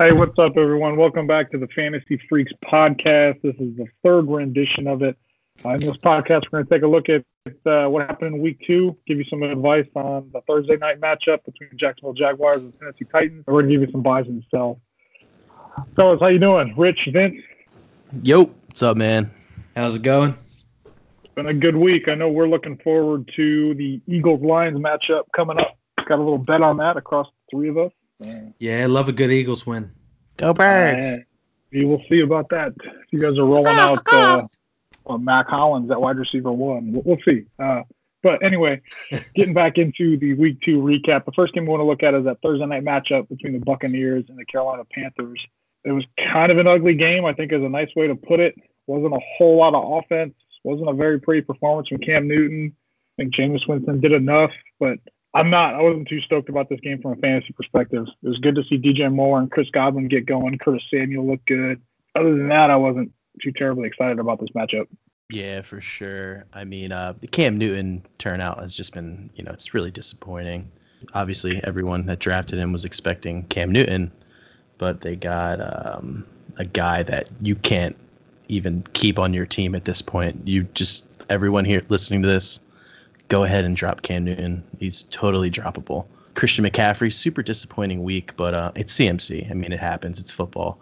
Hey, what's up, everyone? Welcome back to the Fantasy Freaks podcast. This is the third rendition of it. Uh, in this podcast, we're going to take a look at uh, what happened in week two, give you some advice on the Thursday night matchup between Jacksonville Jaguars and Tennessee Titans. We're going to give you some buys and sells. Fellas, how you doing? Rich, Vince? Yo, what's up, man? How's it going? It's been a good week. I know we're looking forward to the Eagles Lions matchup coming up. Got a little bet on that across the three of us. Yeah, I love a good Eagles win. Go Birds! Uh, we will see about that. You guys are rolling out uh, well, Mack Hollins at wide receiver one. We'll, we'll see. Uh, but anyway, getting back into the week two recap, the first game we want to look at is that Thursday night matchup between the Buccaneers and the Carolina Panthers. It was kind of an ugly game, I think is a nice way to put it. Wasn't a whole lot of offense. Wasn't a very pretty performance from Cam Newton. I think Jameis Winston did enough, but I'm not. I wasn't too stoked about this game from a fantasy perspective. It was good to see DJ Moore and Chris Godwin get going. Curtis Samuel looked good. Other than that, I wasn't too terribly excited about this matchup. Yeah, for sure. I mean, uh, the Cam Newton turnout has just been, you know, it's really disappointing. Obviously, everyone that drafted him was expecting Cam Newton, but they got um, a guy that you can't even keep on your team at this point. You just, everyone here listening to this, go ahead and drop Cam Newton. He's totally droppable. Christian McCaffrey, super disappointing week, but uh, it's CMC. I mean, it happens. It's football.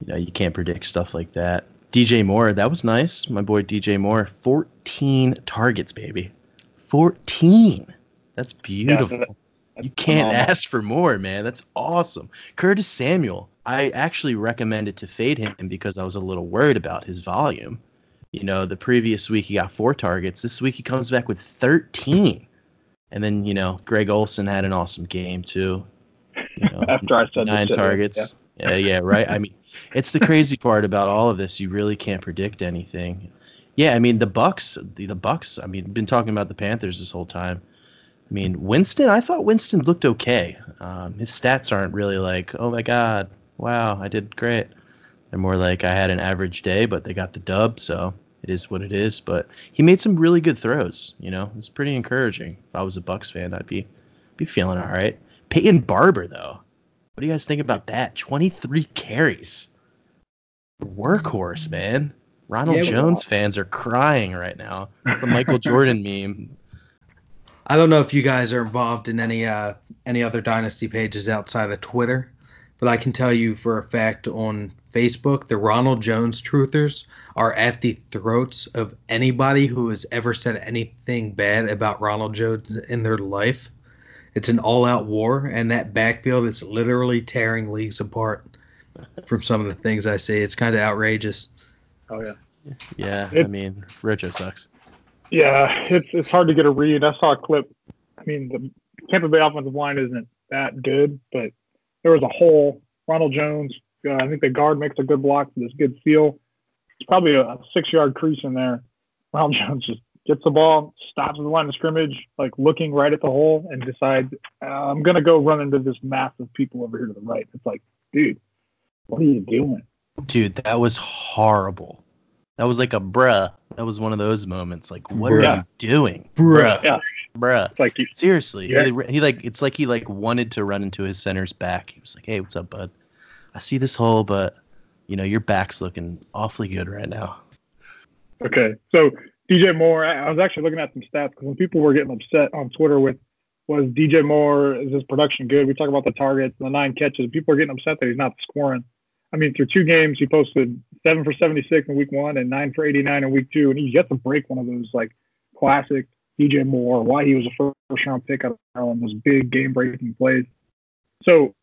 You know, you can't predict stuff like that. DJ Moore, that was nice. My boy DJ Moore, 14 targets, baby. 14. That's beautiful. Yeah, that's you can't phenomenal. ask for more, man. That's awesome. Curtis Samuel, I actually recommended to fade him because I was a little worried about his volume. You know, the previous week he got four targets. This week he comes back with 13. And then, you know, Greg Olsen had an awesome game too. You know, After I said nine targets. Yeah. yeah, yeah, right. I mean, it's the crazy part about all of this. You really can't predict anything. Yeah, I mean the Bucs, the, the Bucs. I mean, been talking about the Panthers this whole time. I mean, Winston. I thought Winston looked okay. Um, his stats aren't really like, oh my god, wow, I did great. They're more like I had an average day, but they got the dub, so it is what it is. But he made some really good throws. You know, it's pretty encouraging. If I was a Bucs fan, I'd be be feeling all right. Peyton Barber, though, what do you guys think about that? Twenty three carries, workhorse, man. Ronald yeah, Jones fans are crying right now. It's the Michael Jordan meme. I don't know if you guys are involved in any uh, any other dynasty pages outside of Twitter, but I can tell you for a fact on Facebook, the Ronald Jones truthers are at the throats of anybody who has ever said anything bad about Ronald Jones in their life. It's an all out war, and that backfield is literally tearing leagues apart from some of the things I see. It's kind of outrageous. Oh, yeah. Yeah, it, I mean, Rojo sucks. Yeah, it's it's hard to get a read. I saw a clip. I mean, the Tampa Bay offensive line isn't that good, but there was a hole. Ronald Jones uh, I think the guard makes a good block for this good seal. It's probably a, a six yard crease in there. Ronald Jones just gets the ball, stops at the line of scrimmage, like looking right at the hole, and decides, uh, I'm going to go run into this mass of people over here to the right. It's like, dude, what are you doing? Dude, that was horrible. That was like a bruh. That was one of those moments. Like, what bruh. are you doing, bruh? Yeah. Bruh. It's like seriously, yeah. he, he like it's like he like wanted to run into his center's back. He was like, "Hey, what's up, bud?" I see this hole, but you know your back's looking awfully good right now. Okay, so DJ Moore, I was actually looking at some stats because when people were getting upset on Twitter with was DJ Moore is his production good? We talk about the targets, the nine catches. People are getting upset that he's not scoring. I mean, through two games, he posted seven for 76 in week one and nine for 89 in week two, and he's yet to break one of those like classic DJ Moore, why he was a first round pick Maryland, those big game breaking plays. So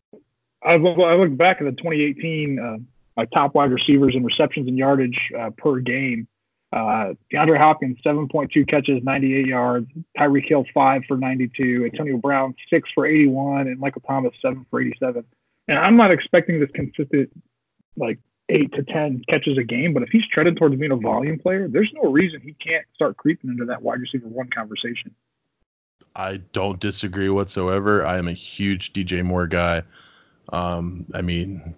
I I look back at the 2018 uh, my top wide receivers in receptions and yardage uh, per game. Uh, DeAndre Hopkins, 7.2 catches, 98 yards. Tyreek Hill, 5 for 92. Antonio Brown, 6 for 81. And Michael Thomas, 7 for 87. And I'm not expecting this consistent, like, 8 to 10 catches a game, but if he's treaded towards being a volume player, there's no reason he can't start creeping into that wide receiver one conversation. I don't disagree whatsoever. I am a huge DJ Moore guy. Um, I mean,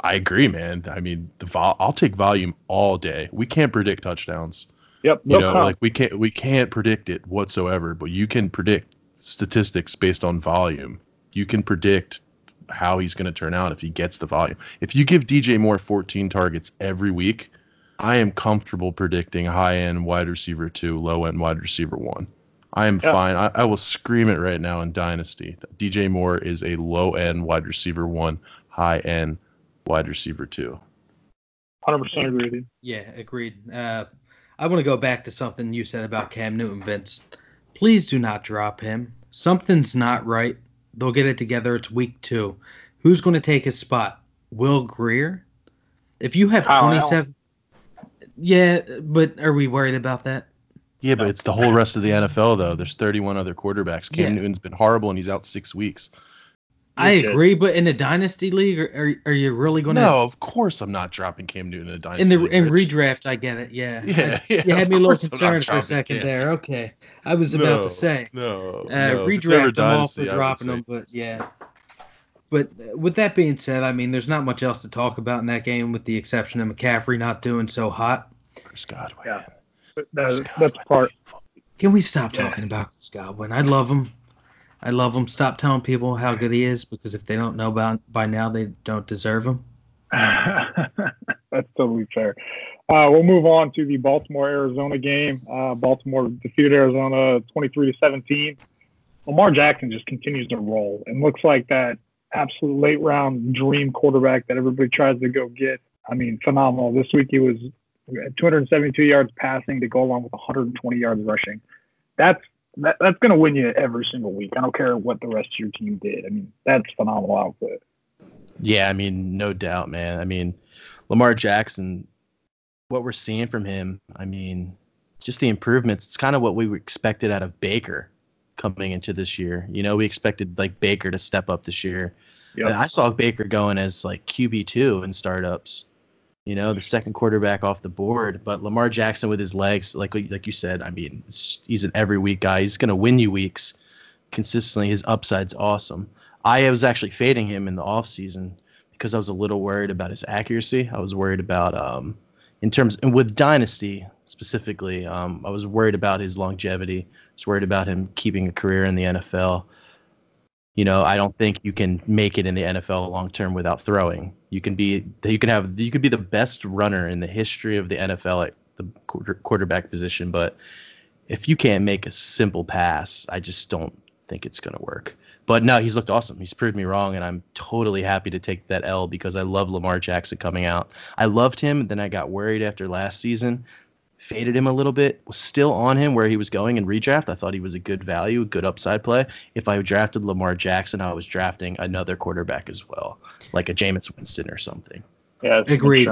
I agree, man. I mean, the vol- I'll take volume all day. We can't predict touchdowns. Yep. You know, like we can't we can't predict it whatsoever, but you can predict statistics based on volume. You can predict how he's going to turn out if he gets the volume. If you give DJ Moore 14 targets every week, I am comfortable predicting high end wide receiver two, low end wide receiver one. I am yeah. fine. I, I, will scream it right now in Dynasty. DJ Moore is a low end wide receiver one, high end wide receiver two. 100% agree with you. Yeah, agreed. Uh, I want to go back to something you said about Cam Newton, Vince. Please do not drop him. Something's not right. They'll get it together. It's week two. Who's going to take his spot? Will Grier? If you have 27. Yeah, but are we worried about that? Yeah, but it's the whole rest of the NFL, though. There's 31 other quarterbacks. Cam yeah. Newton's been horrible, and he's out six weeks. I agree, but in a dynasty league, are, are you really going to? No, of course I'm not dropping Cam Newton in a dynasty. In the league, in redraft, I get it. Yeah, yeah. yeah you had me a little concerned for a second Cam. there. Okay, I was no, about to say no. Uh, no redraft, I'm all for dropping them, but yeah. But with that being said, I mean, there's not much else to talk about in that game, with the exception of McCaffrey not doing so hot. Chris Godwin. Yeah, that's, that's part. Can we stop talking about Godwin? I love him. I love him. Stop telling people how good he is because if they don't know about by now, they don't deserve him. That's totally fair. Uh, we'll move on to the Baltimore Arizona game. Uh, Baltimore defeated Arizona 23 to 17. Lamar Jackson just continues to roll and looks like that absolute late round dream quarterback that everybody tries to go get. I mean, phenomenal. This week he was 272 yards passing to go along with 120 yards rushing. That's that, that's going to win you every single week. I don't care what the rest of your team did. I mean, that's phenomenal output. Yeah, I mean, no doubt, man. I mean, Lamar Jackson, what we're seeing from him, I mean, just the improvements. It's kind of what we expected out of Baker coming into this year. You know, we expected like Baker to step up this year. Yep. I saw Baker going as like QB two in startups you know, the second quarterback off the board. But Lamar Jackson with his legs, like like you said, I mean, he's an every week guy. He's going to win you weeks consistently. His upside's awesome. I was actually fading him in the offseason because I was a little worried about his accuracy. I was worried about um, in terms and with dynasty specifically, um, I was worried about his longevity. I was worried about him keeping a career in the NFL. You know, I don't think you can make it in the NFL long term without throwing. You can be you can have you could be the best runner in the history of the NFL at the quarterback position, but if you can't make a simple pass, I just don't think it's going to work. But no, he's looked awesome. He's proved me wrong, and I'm totally happy to take that L because I love Lamar Jackson coming out. I loved him, then I got worried after last season faded him a little bit, was still on him where he was going in redraft. I thought he was a good value, good upside play. If I drafted Lamar Jackson, I was drafting another quarterback as well, like a Jameis Winston or something. Yeah, agreed.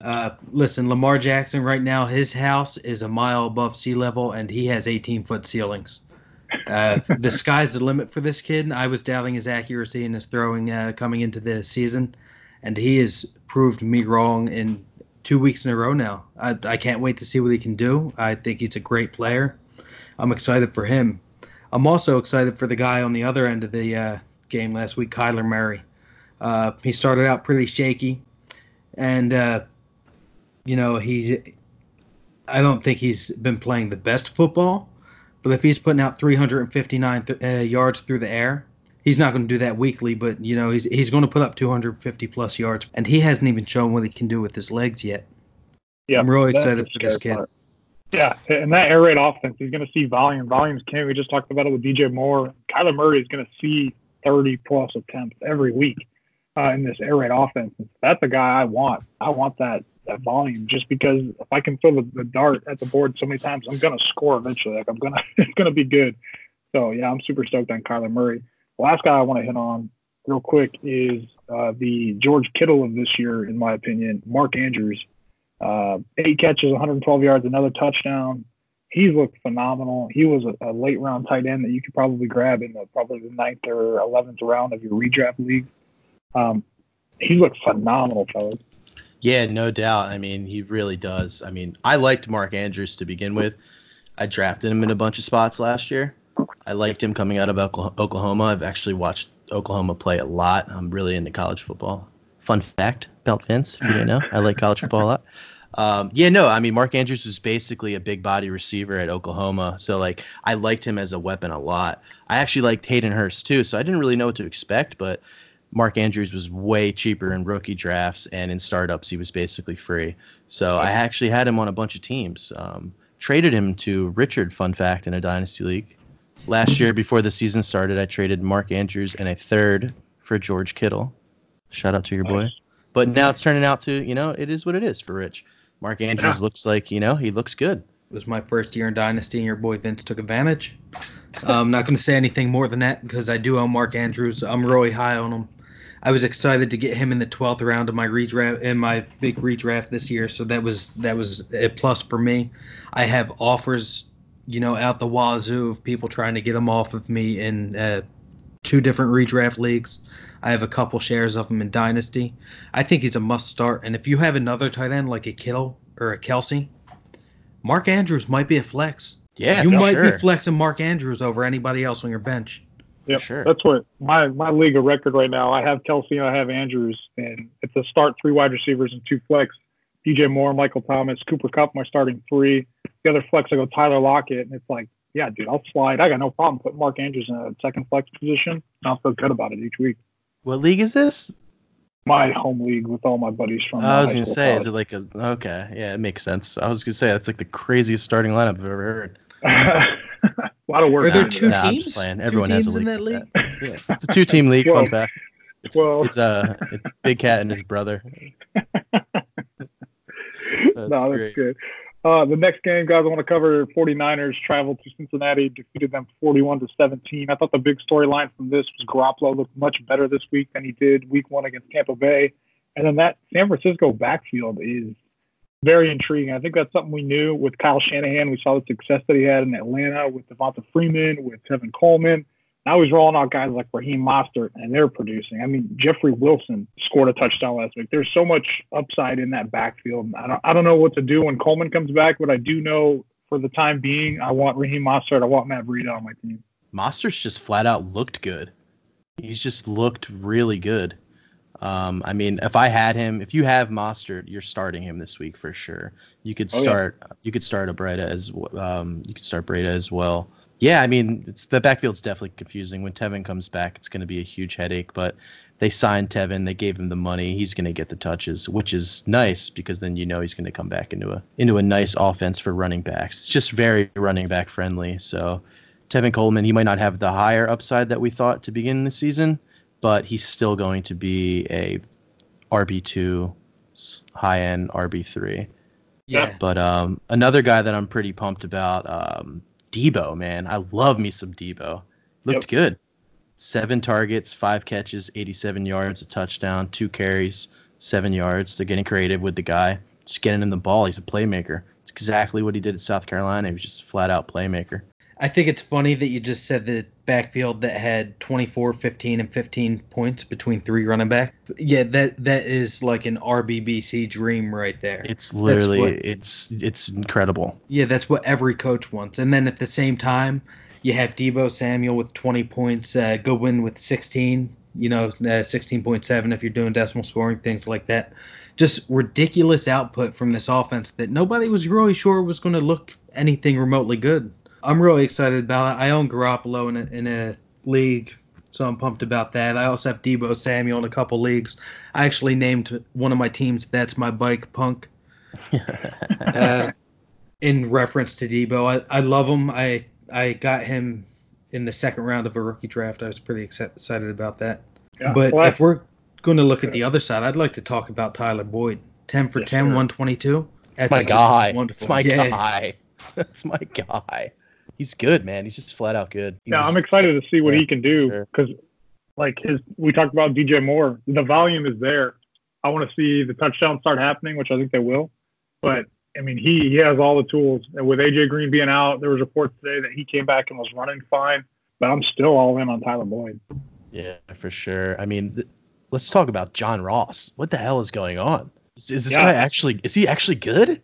Uh, listen, Lamar Jackson right now, his house is a mile above sea level, and he has 18 foot ceilings. Uh, the sky's the limit for this kid. I was doubting his accuracy and his throwing uh, coming into the season, and he has proved me wrong in two weeks in a row now. I, I can't wait to see what he can do. I think he's a great player. I'm excited for him. I'm also excited for the guy on the other end of the uh, game last week, Kyler Murray. Uh, he started out pretty shaky, and uh, you know he's. I don't think he's been playing the best football, but if he's putting out 359 th- uh, yards through the air, he's not going to do that weekly, but you know he's he's going to put up 250 plus yards, and he hasn't even shown what he can do with his legs yet. Yeah, I'm really excited for this kid. Part. Yeah, and that air raid offense, he's going to see volume. Volumes can we just talked about it with DJ Moore. Kyler Murray is going to see 30 plus attempts every week uh, in this air raid offense. That's a guy I want. I want that that volume just because if I can throw the, the dart at the board so many times, I'm going to score eventually. Like I'm gonna, it's going to be good. So yeah, I'm super stoked on Kyler Murray last guy I want to hit on real quick is uh, the George Kittle of this year, in my opinion, Mark Andrews. Uh, eight catches, 112 yards, another touchdown. He's looked phenomenal. He was a, a, late round tight end that you could probably grab in the probably the ninth or eleventh round of your redraft league. Um, he looked phenomenal, fellas. Yeah, no doubt. I mean, he really does. I mean, I liked Mark Andrews to begin with. I drafted him in a bunch of spots last year. I liked him coming out of Oklahoma. I've actually watched Oklahoma play a lot. I'm really into college football. Fun fact about Vince, if you didn't know, I like college football a lot. Um, yeah, no, I mean Mark Andrews was basically a big body receiver at Oklahoma, so like I liked him as a weapon a lot. I actually liked Hayden Hurst too, so I didn't really know what to expect, but Mark Andrews was way cheaper in rookie drafts, and in startups, he was basically free. So I actually had him on a bunch of teams. Um, traded him to Richard, fun fact, in a dynasty league. Last year, before the season started, I traded Mark Andrews and a third for George Kittle. Shout out to your boy. But now it's turning out to, you know, it is what it is for Rich. Mark Andrews looks like, you know, he looks good. It was my first year in Dynasty, and your boy Vince took advantage. I'm not going to say anything more than that because I do own Mark Andrews. I'm really high on him. I was excited to get him in the 12th round of my redraft in my big redraft this year, so that was that was a plus for me. I have offers, you know, out the wazoo of people trying to get him off of me in uh, two different redraft leagues. I have a couple shares of him in Dynasty. I think he's a must start, and if you have another tight end like a Kittle or a Kelce, Mark Andrews might be a flex. Yeah, you for might sure. be flexing Mark Andrews over anybody else on your bench. Yeah, Sure. That's what my my league of record right now. I have Kelce and I have Andrews, and it's a start three wide receivers and two flex. DJ Moore, Michael Thomas, Cooper Kupp, my starting three. The other flex, I go Tyler Lockett, and it's like, yeah, dude, I'll slide. I got no problem putting Mark Andrews in a second flex position. I'll feel good about it each week. What league is this? My home league with all my buddies from. I was gonna school, say, is it like a okay? Yeah, it makes sense. I was gonna say that's like the craziest starting lineup I've ever heard. a lot of work. Are there two that. Nah, teams? just playing. Two Everyone has a teams in league that league. Yeah, it's a two-team league. Fun fact. It's, well- it's uh, it's Big Cat and his brother. no, that's great. good. Uh, the next game, guys, I want to cover 49ers traveled to Cincinnati, defeated them 41 to 17. I thought the big storyline from this was Garoppolo looked much better this week than he did week one against Tampa Bay. And then that San Francisco backfield is very intriguing. I think that's something we knew with Kyle Shanahan. We saw the success that he had in Atlanta with Devonta Freeman, with Tevin Coleman. Now he's rolling out guys like Raheem Mostert, and they're producing. I mean, Jeffrey Wilson scored a touchdown last week. There's so much upside in that backfield. I don't, I don't know what to do when Coleman comes back, but I do know for the time being, I want Raheem Mostert. I want Matt Breida on my team. Mostert's just flat out looked good. He's just looked really good. Um, I mean, if I had him, if you have Mostert, you're starting him this week for sure. You could Oh, yeah. start, you could start a Breida as, um, you could start Breida as well. Yeah, I mean, it's the backfield's definitely confusing. When Tevin comes back, it's going to be a huge headache. But they signed Tevin, they gave him the money. He's going to get the touches, which is nice because then you know he's going to come back into a into a nice offense for running backs. It's just very running back friendly. So Tevin Coleman, he might not have the higher upside that we thought to begin the season, but he's still going to be a RB two, high end RB three. Yeah. But um, another guy that I'm pretty pumped about, um, Deebo, man. I love me some Deebo. Looked good. Seven targets, five catches, 87 yards, a touchdown, two carries, seven yards. They're getting creative with the guy. Just getting him the ball. He's a playmaker. It's exactly what he did at South Carolina. He was just a flat out playmaker. I think it's funny that you just said the backfield that had 24, 15, and 15 points between three running back. Yeah, that that is like an RBBC dream right there. It's literally what- it's it's incredible. Yeah, that's what every coach wants. And then at the same time, you have Deebo Samuel with 20 points, uh, Goodwin with 16, you know, uh, 16.7 if you're doing decimal scoring, things like that. Just ridiculous output from this offense that nobody was really sure was going to look anything remotely good. I'm really excited about it. I own Garoppolo in a, in a league, so I'm pumped about that. I also have Deebo Samuel in a couple leagues. I actually named one of my teams That's My Bike Punk uh, in reference to Deebo. I, I love him. I I got him in the second round of a rookie draft. I was pretty excited about that. Yeah. But Well, if we're going to look at the other side, I'd like to talk about Tyler Boyd. 10 for Yes, 10, sir. 122. That's my guy. Wonderful. It's my yeah. guy. That's my guy. He's good, man. He's just flat out good. He Yeah, I'm excited to see what yeah, he can do sure. because, like his, we talked about DJ Moore. The volume is there. I want to see the touchdowns start happening, which I think they will. But I mean, he he has all the tools. And with AJ Green being out, there was reports today that he came back and was running fine. But I'm still all in on Tyler Boyd. Yeah, for sure. I mean, th- let's talk about John Ross. What the hell is going on? Is, is this Yeah. guy actually? Is he actually good?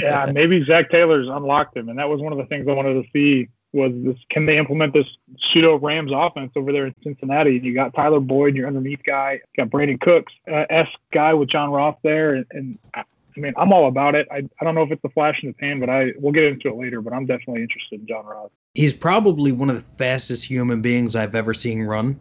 Yeah, maybe Zac Taylor's unlocked him, and that was one of the things I wanted to see was this: can they implement this pseudo Rams offense over there in Cincinnati? You got Tyler Boyd, your underneath guy, got Brandin Cooks, uh, S guy with John Ross there, and, and I, I mean, I'm all about it. I, I don't know if it's a flash in the pan, but I we'll get into it later. But I'm definitely interested in John Ross. He's probably one of the fastest human beings I've ever seen run.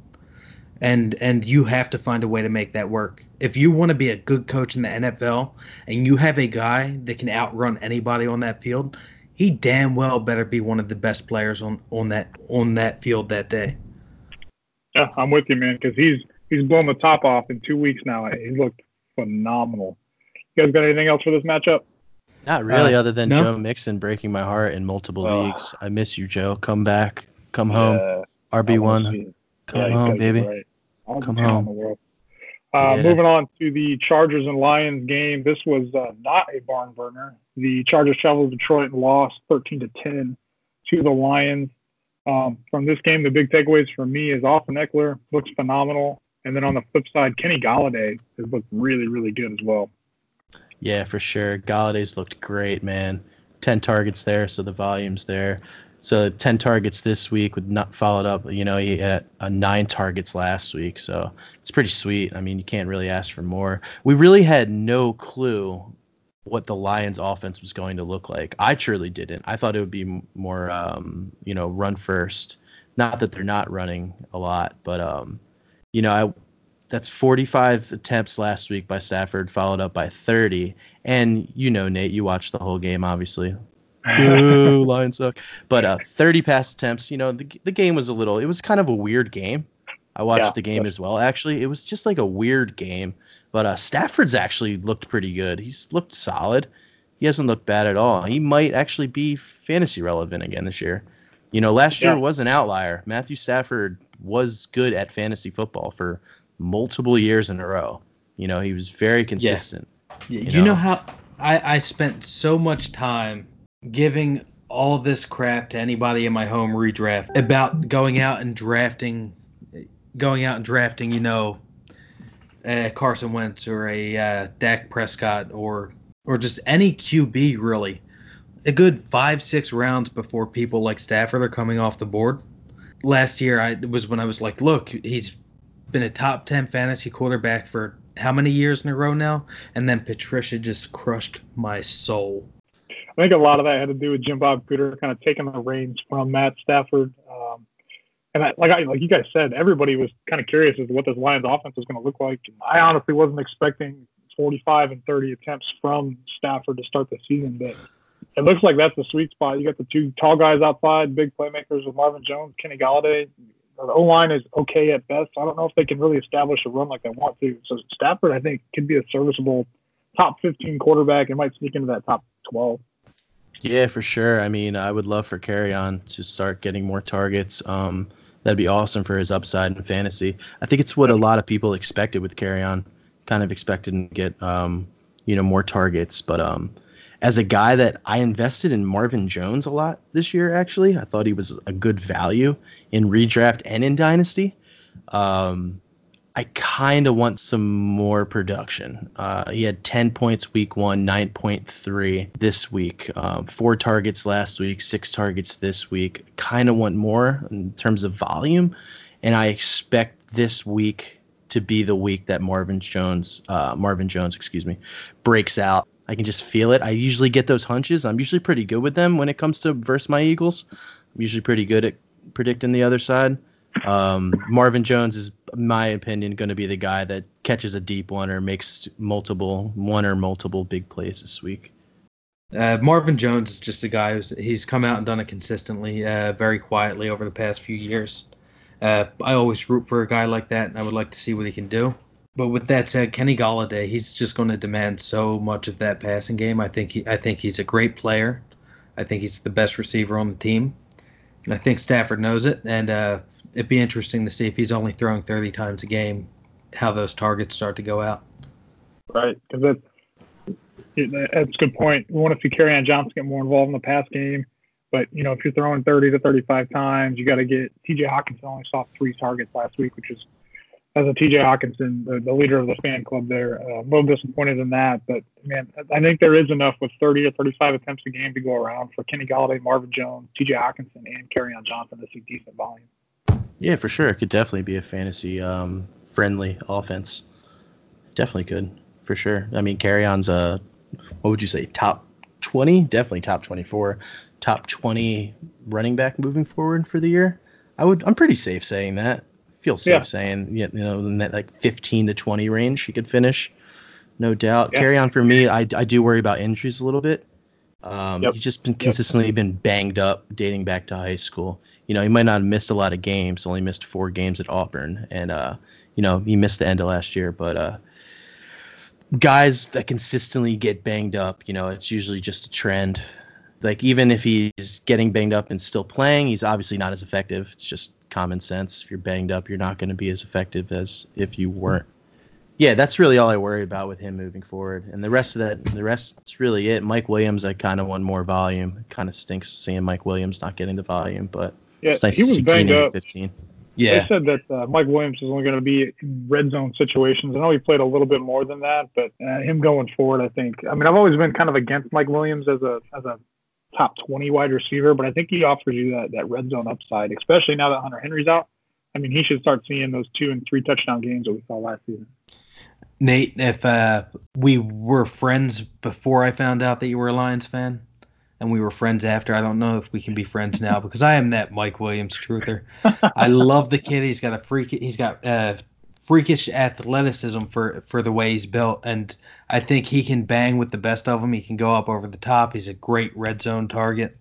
And and you have to find a way to make that work. If you want to be a good coach in the NFL and you have a guy that can outrun anybody on that field, he damn well better be one of the best players on on that on that field that day. Yeah, I'm with you, man, because he's he's blown the top off in two weeks now. He looked phenomenal. You guys got anything else for this matchup? Not really, Uh, other than no. Joe Mixon breaking my heart in multiple Oh. leagues. I miss you, Joe. Come back. Come home. Yeah, RB I wanna one. Come Yeah, home, baby. right. Come home. the world. Uh, Yeah. Moving on to the Chargers and Lions game. This was uh, not a barn burner. The Chargers traveled to Detroit and lost 13 to 10 to the Lions. Um, from this game, the big takeaways for me is Austin Ekeler looks phenomenal, and then on the flip side, Kenny Golladay has looked really, really good as well. Yeah, for sure. Golladay's looked great, man. 10 targets there, so the volume's there. So 10 targets this week with not followed up. You know, he had uh, nine targets last week, so it's pretty sweet. I mean, you can't really ask for more. We really had no clue what the Lions' offense was going to look like. I truly didn't. I thought it would be more, um, you know, run first. Not that they're not running a lot, but um, you know, I that's 45 attempts last week by Stafford, followed up by 30. And you know, Nate, you watched the whole game, obviously. Boo, Lions suck. But uh, 30 pass attempts. You know, the the game was a little. It was kind of a weird game. I watched Yeah, the game yeah. as well. Actually, it was just like a weird game. But uh, Stafford's actually looked pretty good. He's looked solid. He hasn't looked bad at all. He might actually be fantasy relevant again this year. You know, last year Yeah. was an outlier. Matthew Stafford was good at fantasy football for multiple years in a row. You know, he was very consistent. You, You know? know? how I, I spent so much time giving all this crap to anybody in my home redraft about going out and drafting, going out and drafting, you know, uh, Carson Wentz or a uh, Dak Prescott or or just any QB really. A good five six rounds before people like Stafford are coming off the board. Last year, I was when I was like, look, he's been a top ten fantasy quarterback for how many years in a row now? And then Patricia just crushed my soul. I think a lot of that had to do with Jim Bob Cooter kind of taking the reins from Matt Stafford. Um, and I, like I, like you guys said, everybody was kind of curious as to what this Lions offense was going to look like. I honestly wasn't expecting 45 and 30 attempts from Stafford to start the season, but it looks like that's the sweet spot. You got the two tall guys outside, big playmakers with Marvin Jones, Kenny Golladay. The O line is okay at best. I don't know if they can really establish a run like they want to. So Stafford, I think, could be a serviceable top 15 quarterback and might sneak into that top 12. Yeah, for sure. I mean, I would love for Kerryon to start getting more targets. Um, that'd be awesome for his upside in fantasy. I think it's what a lot of people expected with Kerryon. Kind of expected to get, um, you know, more targets. But um, as a guy that I invested in Marvin Jones a lot this year, actually, I thought he was a good value in redraft and in Dynasty. Um, I kind of want some more production. Uh, he had 10 points week one, 9.3 this week, uh, four targets last week, six targets this week. Kind of want more in terms of volume. And I expect this week to be the week that Marvin Jones, uh, Marvin Jones, excuse me, breaks out. I can just feel it. I usually get those hunches. I'm usually pretty good with them when it comes to verse my Eagles. I'm usually pretty good at predicting the other side. Um, Marvin Jones is, in my opinion, going to be the guy that catches a deep one or makes multiple one or multiple big plays this week. Uh, Marvin Jones is just a guy who's he's come out and done it consistently, uh, very quietly over the past few years. Uh, I always root for a guy like that, and I would like to see what he can do. But with that said, Kenny Golladay, he's just going to demand so much of that passing game. I think he, I think he's a great player. I think he's the best receiver on the team, and I think Stafford knows it. And uh, it'd be interesting to see if he's only throwing 30 times a game, how those targets start to go out. Right, because that's that's a good point. We want to see Kerryon Johnson get more involved in the pass game, but you know if you're throwing 30 to 35 times, you got to get T.J. Hockenson only saw three targets last week, which is as a T.J. Hockenson, the, the leader of the fan club there, uh, a little disappointed in that. But man, I think there is enough with 30 or 35 attempts a game to go around for Kenny Golladay, Marvin Jones, T.J. Hockenson, and Kerryon Johnson to see decent volume. Yeah, for sure. It could definitely be a fantasy um, friendly offense. Definitely could, for sure. I mean, Kerryon's a, what would you say, top 20? Definitely top 24. Top 20 running back moving forward for the year. I would, I'm pretty safe saying that. feel safe Yeah. saying you know in that like 15 to 20 range he could finish, no doubt. Yeah. Kerryon for me. I, I do worry about injuries a little bit. Um, Yep. He's just been consistently been banged up dating back to high school. You know, he might not have missed a lot of games, only missed four games at Auburn, and uh, you know he missed the end of last year. But uh, guys that consistently get banged up, you know, it's usually just a trend. Like even if he's getting banged up and still playing, he's obviously not as effective. It's just common sense. If you're banged up, you're not going to be as effective as if you weren't. Yeah, that's really all I worry about with him moving forward. And the rest of that, the rest is really it. Mike Williams, I kind of want more volume. It kind of stinks seeing Mike Williams not getting the volume, but Yeah, nice he was banged up. get 15. They said that uh, Mike Williams is only going to be in red zone situations. I know he played a little bit more than that, but uh, him going forward, I think. I mean, I've always been kind of against Mike Williams as a as a top twenty wide receiver, but I think he offers you that that red zone upside, especially now that Hunter Henry's out. I mean, he should start seeing those two and three touchdown games that we saw last season. Nate, if uh, we were friends before I found out that you were a Lions fan, and we were friends after, I don't know if we can be friends now because I am that Mike Williams truther. I love the kid. He's got a freak. He's got uh, freakish athleticism for for the way he's built, and I think he can bang with the best of them. He can go up over the top. He's a great red zone target.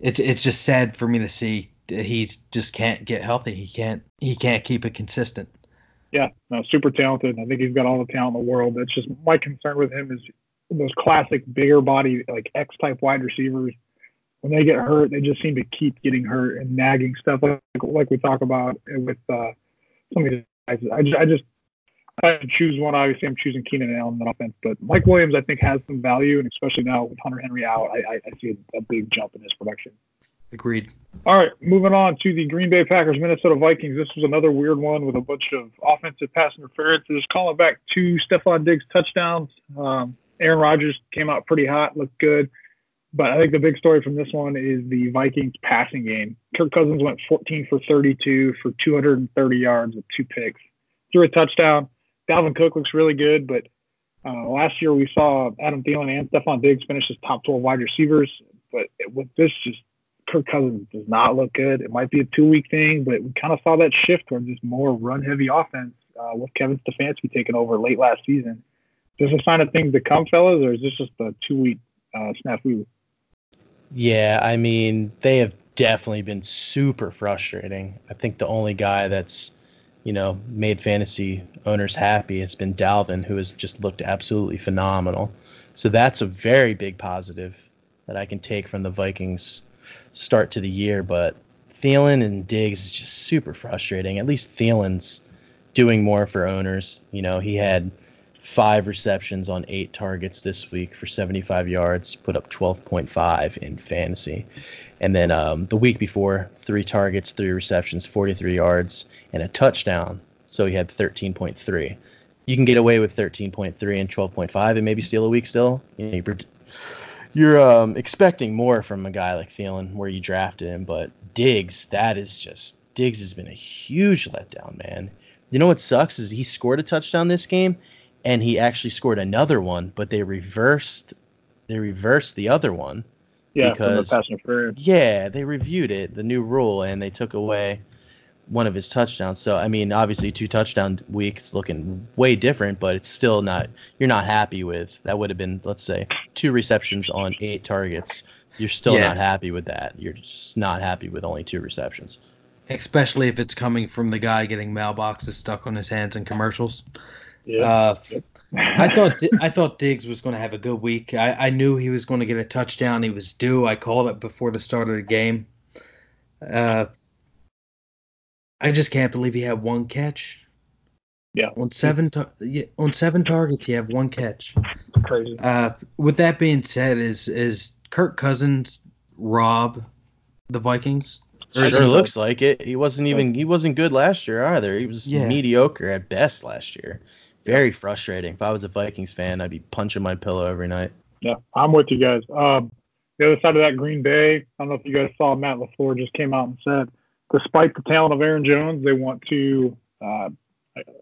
It's it's just sad for me to see he's just can't get healthy. He can't he can't keep it consistent. Yeah, no, super talented. I think he's got all the talent in the world. That's just my concern with him is those classic bigger body like X type wide receivers. When they get hurt, they just seem to keep getting hurt and nagging stuff like like we talk about with uh, some of these guys. I just, I just I choose one. Obviously, I'm choosing Keenan Allen on offense, but Mike Williams I think has some value, and especially now with Hunter Henry out, I, I, I see a, a big jump in his production. Agreed. All right, moving on to the Green Bay Packers, Minnesota Vikings. This was another weird one with a bunch of offensive pass interferences. Calling back two Stefon Diggs touchdowns. Um, Aaron Rodgers came out pretty hot, looked good. But I think the big story from this one is the Vikings passing game. Kirk Cousins went 14 for 32 for 230 yards with two picks, threw a touchdown. Dalvin Cook looks really good, but uh, last year we saw Adam Thielen and Stefon Diggs finish as top 12 wide receivers. But with this, just Kirk Cousins does not look good. It might be a two week thing, but we kind of saw that shift towards this more run heavy offense uh, with Kevin Stefanski taking over late last season. Is this a sign of things to come, fellas, or is this just a two week uh, snafu? Yeah, I mean, they have definitely been super frustrating. I think the only guy that's, you know, made fantasy owners happy has been Dalvin, who has just looked absolutely phenomenal. So that's a very big positive that I can take from the Vikings start to the year. But Thielen and Diggs is just super frustrating. At least Thielen's doing more for owners. You know, he had five receptions on eight targets this week for 75 yards, put up 12.5 in fantasy. And then um, the week before, three targets, three receptions, 43 yards, and a touchdown. So he had 13.3. You can get away with 13.3 and 12.5 and maybe steal a week still. You you're um, expecting more from a guy like Thielen where you drafted him, but Diggs, that is just Diggs has been a huge letdown, man. You know what sucks is he scored a touchdown this game, and he actually scored another one, but they reversed they reversed the other one. Yeah, Because- from the pass. Yeah, they reviewed it, the new rule, and they took away one of his touchdowns. So I mean, obviously, two touchdown weeks looking way different, but it's still not. You're not happy with that. Would have been, let's say, two receptions on eight targets. You're still Yeah. not happy with that. You're just not happy with only two receptions. Especially if it's coming from the guy getting mailboxes stuck on his hands in commercials. Yeah. Uh, I thought I thought Diggs was going to have a good week. I, I knew he was going to get a touchdown. He was due. I called it before the start of the game. Uh, I just can't believe he had one catch. Yeah. On seven tar- yeah, on seven targets, he had one catch. Crazy. Uh, with that being said, is is Kirk Cousins rob the Vikings? Or Sure looks like it. He wasn't even he wasn't good last year either. He was Yeah. mediocre at best last year. Very frustrating. If I was a Vikings fan, I'd be punching my pillow every night. Yeah, I'm with you guys. Um, the other side of that, Green Bay. I don't know if you guys saw Matt Lafleur just came out and said, despite the talent of Aaron Jones, they want to uh,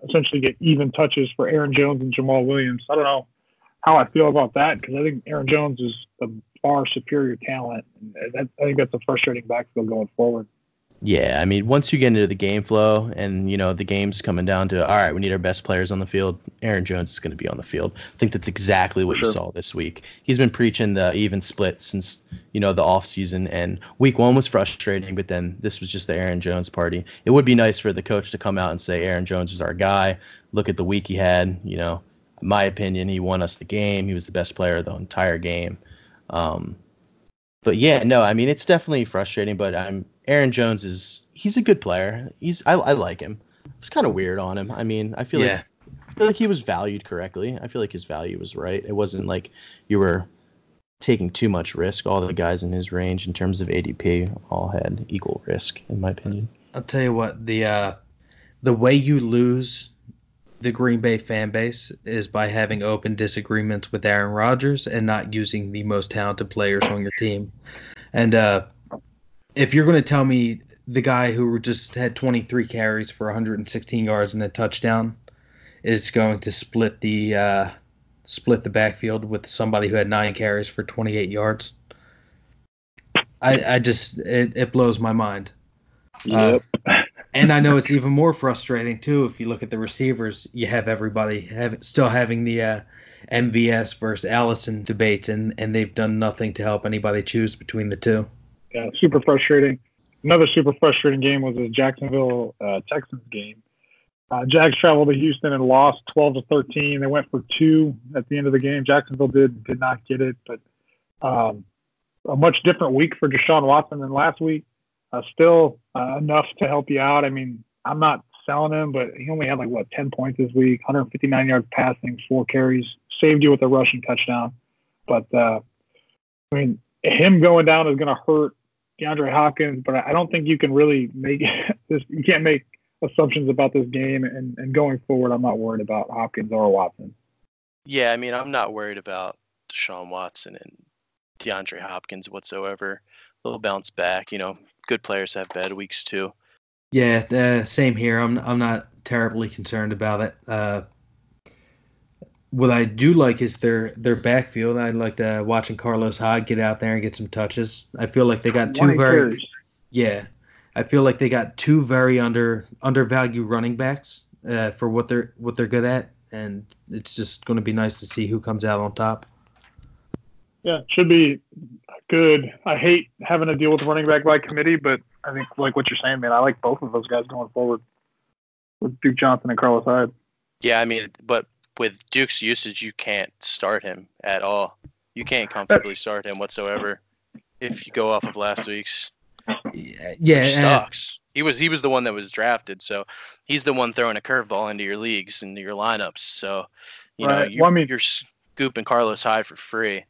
essentially get even touches for Aaron Jones and Jamaal Williams. I don't know how I feel about that because I think Aaron Jones is the far superior talent. And that, I think that's a frustrating backfield going forward. Yeah, I mean, once you get into the game flow and you know the game's coming down to all right, we need our best players on the field. Aaron Jones is going to be on the field. I think that's exactly what sure. you saw this week. He's been preaching the even split since you know the off season, and week one was frustrating, but then this was just the Aaron Jones party. It would be nice for the coach to come out and say Aaron Jones is our guy. Look at the week he had. You know, my opinion, he won us the game. He was the best player of the entire game. Um, but yeah, no, I mean it's definitely frustrating, but I'm Aaron Jones is he's a good player. He's I, I like him. It's kind of weird on him. I mean, I feel yeah. like I feel like he was valued correctly. I feel like his value was right. It wasn't like you were taking too much risk. All the guys in his range in terms of ADP all had equal risk, in my opinion. I'll tell you what the uh, the way you lose the Green Bay fan base is by having open disagreements with Aaron Rodgers and not using the most talented players on your team. And uh, if you're going to tell me the guy who just had 23 carries for 116 yards and a touchdown is going to split the uh, split the backfield with somebody who had nine carries for 28 yards, I, I just it, it blows my mind. Yep. Uh, and I know it's even more frustrating too if you look at the receivers. You have everybody have still having the uh, MVS versus Allison debates, and and they've done nothing to help anybody choose between the two. Yeah, super frustrating. Another super frustrating game was the Jacksonville uh, Texans game. Uh, Jags traveled to Houston and lost 12 to 13. They went for two at the end of the game. Jacksonville did did not get it, but um, a much different week for Deshaun Watson than last week. Uh, still uh, enough to help you out. I mean, I'm not selling him, but he only had like what 10 points this week, 159 yards passing, four carries, saved you with a rushing touchdown. But uh, I mean, him going down is going to hurt DeAndre Hopkins, but I don't think you can really make this. You can't make assumptions about this game, and, and going forward, I'm not worried about Hopkins or Watson. Yeah, I mean, I'm not worried about Deshaun Watson and DeAndre Hopkins whatsoever. They'll bounce back. You know, good players have bad weeks too. Yeah, uh, same here. I'm I'm not terribly concerned about it. Uh, what I do like is their their backfield. I like uh, watching Carlos Hyde get out there and get some touches. I feel like they got two very yeah. I feel like they got two very under undervalued running backs uh, for what they're what they're good at, and it's just going to be nice to see who comes out on top. Yeah, should be good. I hate having to deal with running back by committee, but I think like what you're saying, man. I like both of those guys going forward with Duke Johnson and Carlos Hyde. Yeah, I mean, but with Duke's usage, you can't start him at all. You can't comfortably start him whatsoever if you go off of last week's. Yeah, yeah sucks. he was he was the one that was drafted, so he's the one throwing a curveball into your leagues and your lineups. So you right. know you're, well, I mean, you're scooping Carlos Hyde for free.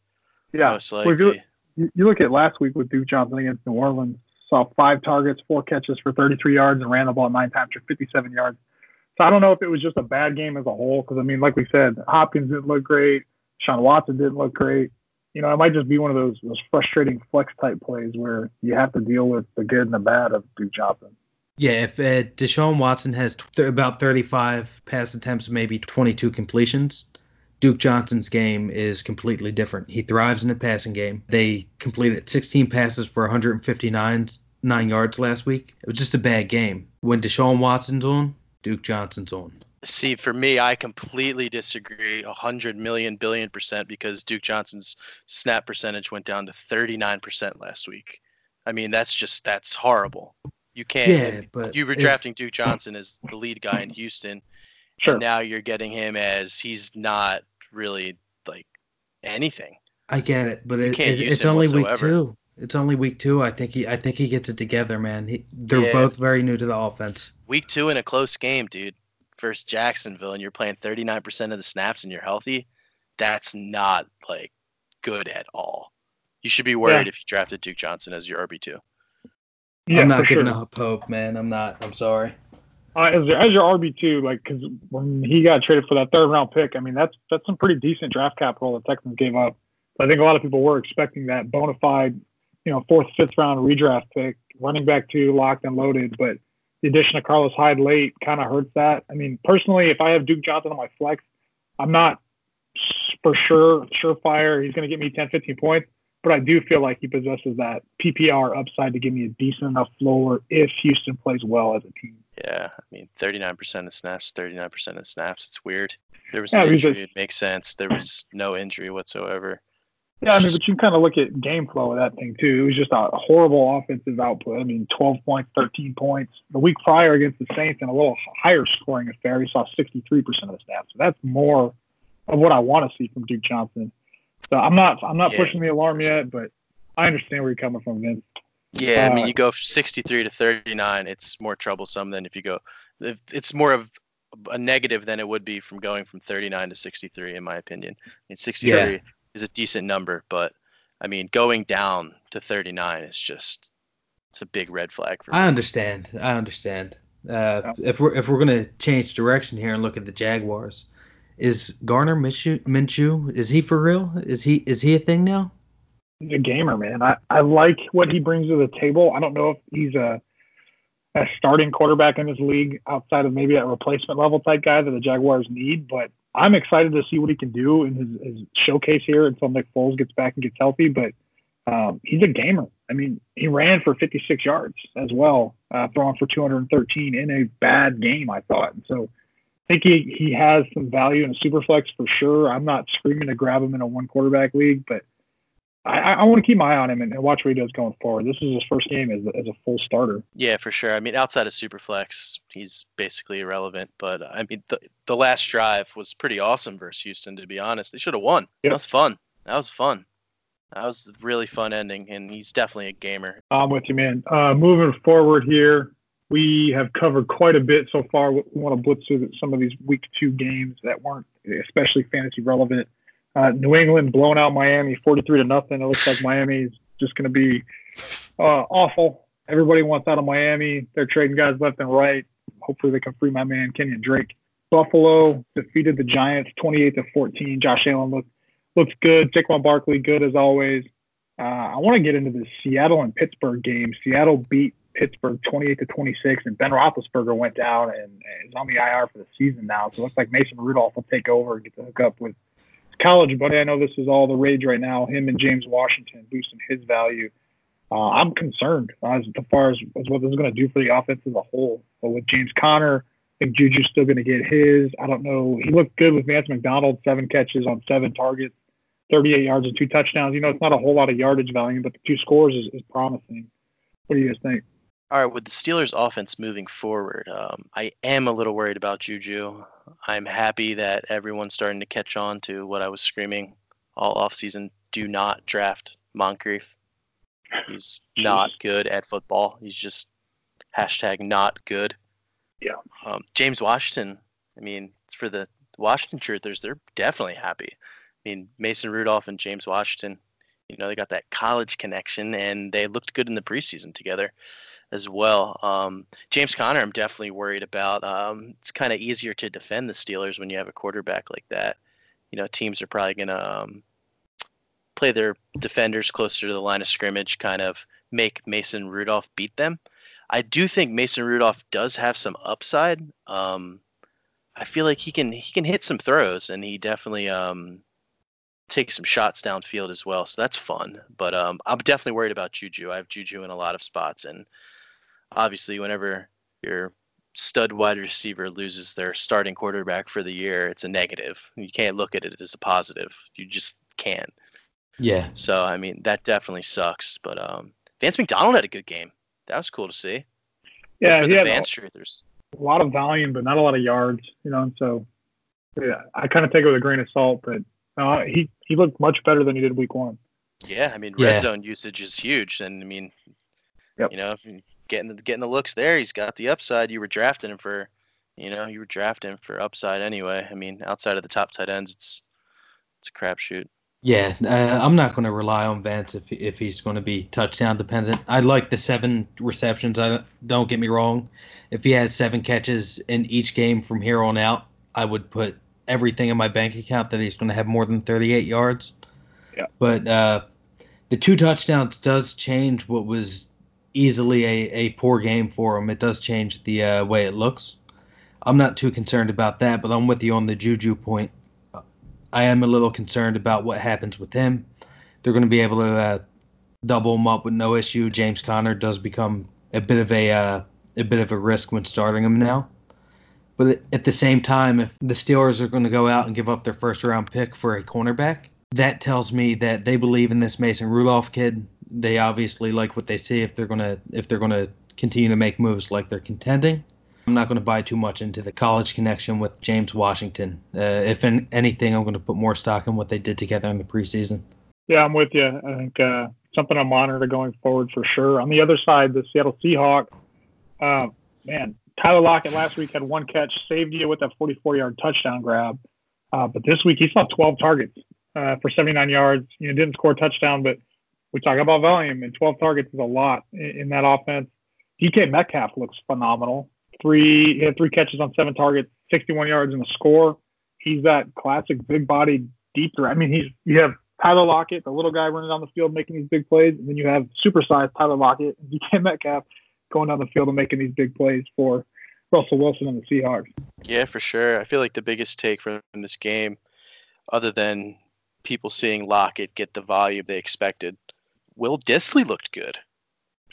Yeah, most likely. Well, you look at last week with Duke Johnson against New Orleans. Saw five targets, four catches for 33 yards, and ran the ball nine times for 57 yards. So I don't know if it was just a bad game as a whole. Because I mean, like we said, Hopkins didn't look great. Sean Watson didn't look great. You know, it might just be one of those those frustrating flex type plays where you have to deal with the good and the bad of Duke Johnson. Yeah, if uh, Deshaun Watson has th- about 35 pass attempts, maybe 22 completions, Duke Johnson's game is completely different. He thrives in the passing game. They completed 16 passes for 159 nine yards last week. It was just a bad game. When Deshaun Watson's on, Duke Johnson's on. See, for me, I completely disagree a hundred million billion percent because Duke Johnson's snap percentage went down to 39% last week. I mean, that's just that's horrible. You can't. Yeah, but you were drafting Duke Johnson as the lead guy in Houston, sure. and now you're getting him as he's not really like anything. I get it, but it, it's, it's only whatsoever. week two. It's only week two. I think he. I think he gets it together, man. He, they're yeah. both very new to the offense. Week two in a close game, dude. Versus Jacksonville, and you're playing 39% of the snaps, and you're healthy. That's not like good at all. You should be worried yeah. if you drafted Duke Johnson as your RB two. Yeah, I'm not giving sure. up hope, man. I'm not. I'm sorry. Uh, as, as your RB two, like because when he got traded for that third round pick, I mean that's that's some pretty decent draft capital the Texans gave up. I think a lot of people were expecting that bona fide you know, fourth, fifth round redraft pick, running back two, locked and loaded. But the addition of Carlos Hyde late kind of hurts that. I mean, personally, if I have Duke Johnson on my flex, I'm not for sure surefire he's going to get me 10, 15 points. but I do feel like he possesses that PPR upside to give me a decent enough floor if Houston plays well as a team. Yeah, I mean, 39% of snaps, 39% of snaps. It's weird. There was Yeah, an he's injury. It makes sense. There was no injury whatsoever. Yeah, I mean, but you can kind of look at game flow of that thing too. It was just a horrible offensive output. I mean, 12 points, 13 points. The week prior against the Saints in a little higher scoring affair, he saw 63% of the snaps. So that's more of what I want to see from Duke Johnson. So I'm not, I'm not Yeah. pushing the alarm yet, but I understand where you're coming from, Vince. Yeah, I mean, Uh, you go 63 to 39, it's more troublesome than if you go. It's more of a negative than it would be from going from 39 to 63, in my opinion. I mean, 63 is a decent number, but I mean, going down to 39 is just it's a big red flag for me. I understand. I understand. Uh, if we're if we're gonna change direction here and look at the Jaguars, is Gardner Minshew, Minshew is he for real? Is he is he a thing now? He's a gamer, man. I, I like what he brings to the table. I don't know if he's a a starting quarterback in this league outside of maybe a replacement level type guy that the Jaguars need, but I'm excited to see what he can do in his, his showcase here until Nick Foles gets back and gets healthy. But um, he's a gamer. I mean, he ran for 56 yards as well, uh, throwing for 213 in a bad game, I thought. So I think he, he has some value in a super flex for sure. I'm not screaming to grab him in a one quarterback league, but I, I want to keep my eye on him and, and watch what he does going forward. This is his first game as, a- as a full starter. Yeah, for sure. I mean, outside of Superflex, he's basically irrelevant. But I mean, the the last drive was pretty awesome versus Houston. To be honest, they should have won. Yep. That was fun. That was fun. That was a really fun ending, and he's definitely a gamer. I'm with you, man. Uh, moving forward here, we have covered quite a bit so far. We want to blitz through some of these week two games that weren't especially fantasy relevant. Uh, New England blowing out Miami 43 to nothing. It looks like Miami's just going to be uh, awful. Everybody wants out of Miami. They're trading guys left and right. Hopefully, they can free my man Kenyan Drake. Buffalo defeated the Giants 28 to 14. Josh Allen looked looks good. Saquon Barkley good as always. Uh, I want to get into the Seattle and Pittsburgh game. Seattle beat Pittsburgh 28 to 26, and Ben Roethlisberger went down and, is on the IR for the season now. So it looks like Mason Rudolph will take over and get to hook up with college buddy. I know this is all the rage right now. Him and James Washington boosting his value. Uh, I'm concerned as far as, as what this is going to do for the offense as a whole. But with James Conner, I think Juju's still going to get his. I don't know. He looked good with Vance McDonald, seven catches on seven targets. 38 yards and two touchdowns. You know, it's not a whole lot of yardage value, but the two scores is, is promising. What do you guys think? All right, with the Steelers' offense moving forward, um, I am a little worried about Juju. I'm happy that everyone's starting to catch on to what I was screaming all offseason. Do not draft Moncrief. He's not good at football. He's just hashtag not good. Yeah. Um, James Washington. I mean, for the Washington truthers, they're definitely happy. I mean, Mason Rudolph and James Washington. You know, they got that college connection, and they looked good in the preseason together as well. Um, James Conner, I'm definitely worried about. Um, it's kind of easier to defend the Steelers when you have a quarterback like that. You know, teams are probably going to um, play their defenders closer to the line of scrimmage, kind of make Mason Rudolph beat them. I do think Mason Rudolph does have some upside. Um, I feel like he can he can hit some throws, and he definitely um, takes some shots downfield as well. So that's fun. But um, I'm definitely worried about Juju. I have Juju in a lot of spots, and obviously, whenever your stud wide receiver loses their starting quarterback for the year, it's a negative. You can't look at it as a positive. You just can't. Yeah. So I mean, that definitely sucks. But um, Vance McDonald had a good game. That was cool to see. Good Yeah, for he the had Vance truthers. a lot of volume, but not a lot of yards. You know, and so yeah, I kind of take it with a grain of salt. But uh, he he looked much better than he did week one. Yeah, I mean, Yeah. red zone usage is huge, and I mean, Yep. you know, if you getting the getting the looks there, he's got the upside. You were drafting him for, you know, you were drafting him for upside anyway. I mean, outside of the top tight ends, it's it's a crapshoot. Yeah, uh, I'm not going to rely on Vance if if he's going to be touchdown dependent. I like the seven receptions. I don't get me wrong. If he has seven catches in each game from here on out, I would put everything in my bank account that he's going to have more than 38 yards. Yeah. But uh, the two touchdowns does change what was easily a, a poor game for him. It does change the uh, way it looks. I'm not too concerned about that, but I'm with you on the Juju point. I am a little concerned about what happens with him they're going to be able to uh, double him up with no issue. James Conner does become a bit of a uh, a bit of a risk when starting him now. But at the same time, if the Steelers are going to go out and give up their first round pick for a cornerback, that tells me that they believe in this Mason Rudolph kid. They obviously like what they see if they're gonna if they're gonna continue to make moves like they're contending. I'm not going to buy too much into the college connection with James Washington. Uh, if in anything, I'm going to put more stock in what they did together in the preseason. Yeah, I'm with you. I think uh, something to monitor going forward for sure. On the other side, the Seattle Seahawks, uh, man, Tyler Lockett last week had one catch, saved you with that 44 yard touchdown grab. Uh, but this week he saw 12 targets uh, for 79 yards. You know, didn't score a touchdown, but we talk about volume, and 12 targets is a lot in, that offense. DK Metcalf looks phenomenal. Three, he had three catches on seven targets, 61 yards and a score. He's that classic big body deep threat. I mean, he's you have Tyler Lockett, the little guy running down the field making these big plays, and then you have supersized Tyler Lockett and DK Metcalf going down the field and making these big plays for Russell Wilson and the Seahawks. Yeah, for sure. I feel like the biggest take from this game, other than people seeing Lockett get the volume they expected, Will Dissly looked good.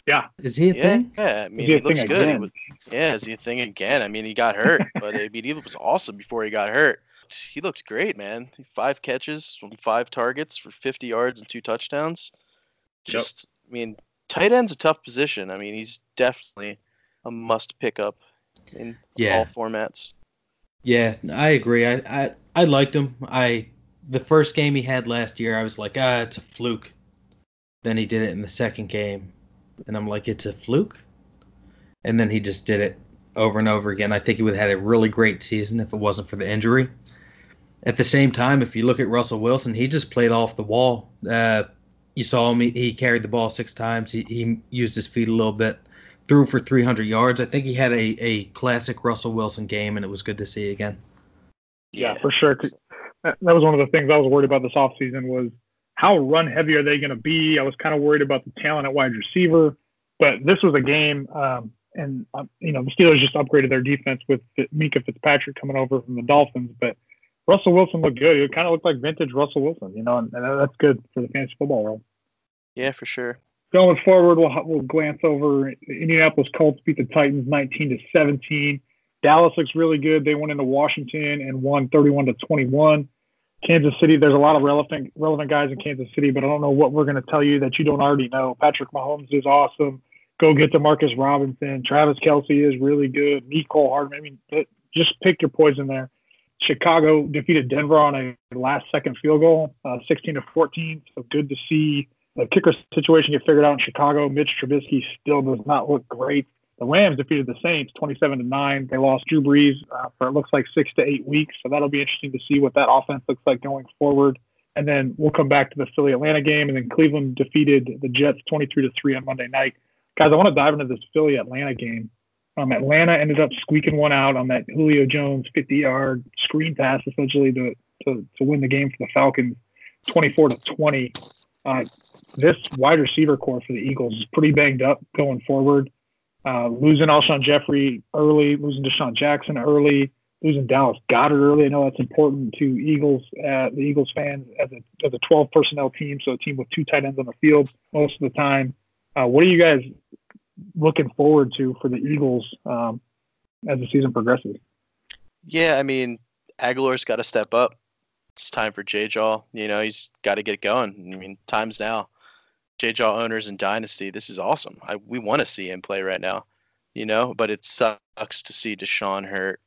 Yeah. Is he a yeah, thing? Yeah, I mean, he he, looks good. He was, yeah, is he a thing again? I mean, he got hurt, but I mean, he was awesome before he got hurt. He looked great, man. Five catches, from five targets for 50 yards and two touchdowns. Yep. Just, I mean, tight end's a tough position. I mean, he's definitely a must pick up in Yeah. all formats. Yeah, I agree. I, I I liked him. I the first game he had last year, I was like, ah, it's a fluke. Then he did it in the second game, and I'm like, it's a fluke. And then he just did it over and over again. I think he would have had a really great season if it wasn't for the injury. At the same time, if you look at Russell Wilson, he just played off the wall. Uh, you saw him; he, he carried the ball six times. He, he used his feet a little bit, threw for 300 yards. I think he had a, a classic Russell Wilson game, and it was good to see again. Yeah, for sure. That was one of the things I was worried about this offseason was how run heavy are they going to be? I was kind of worried about the talent at wide receiver, but this was a game, um, and um, you know the Steelers just upgraded their defense with Minkah Fitzpatrick coming over from the Dolphins, but Russell Wilson looked good. It kind of looked like vintage Russell Wilson, you know, and, and that's good for the fantasy football world. Yeah, for sure. Going forward, we'll we'll glance over Indianapolis Colts beat the Titans 19 to 17. Dallas looks really good. They went into Washington and won 31 to 21. Kansas City, there's a lot of relevant relevant guys in Kansas City, but I don't know what we're going to tell you that you don't already know. Patrick Mahomes is awesome. Go get Demarcus Robinson. Travis Kelce is really good. Mecole Hardman. I mean, just pick your poison there. Chicago defeated Denver on a last second field goal, uh, 16 to 14. So good to see the kicker situation get figured out in Chicago. Mitch Trubisky still does not look great. The Rams defeated the Saints 27 to 9. They lost Drew Brees uh, for it looks like six to eight weeks. So that'll be interesting to see what that offense looks like going forward. And then we'll come back to the Philly Atlanta game. And then Cleveland defeated the Jets 23 to 3 on Monday night. Guys, I want to dive into this Philly Atlanta game. Um, Atlanta ended up squeaking one out on that Julio Jones 50 yard screen pass, essentially, to, to, to win the game for the Falcons 24 to 20. Uh, this wide receiver core for the Eagles is pretty banged up going forward. Uh, losing Alshon Jeffery early, losing DeSean Jackson early, losing Dallas Goedert early. I know that's important to Eagles, uh, the Eagles fans as a as a 12 personnel team, so a team with two tight ends on the field most of the time. Uh, what are you guys looking forward to for the Eagles um, as the season progresses? Yeah, I mean, Agholor's got to step up. It's time for J Jaw. You know, he's got to get going. I mean, time's now. J Jaw owners and Dynasty, this is awesome. I, we want to see him play right now, you know, but it sucks to see DeSean hurt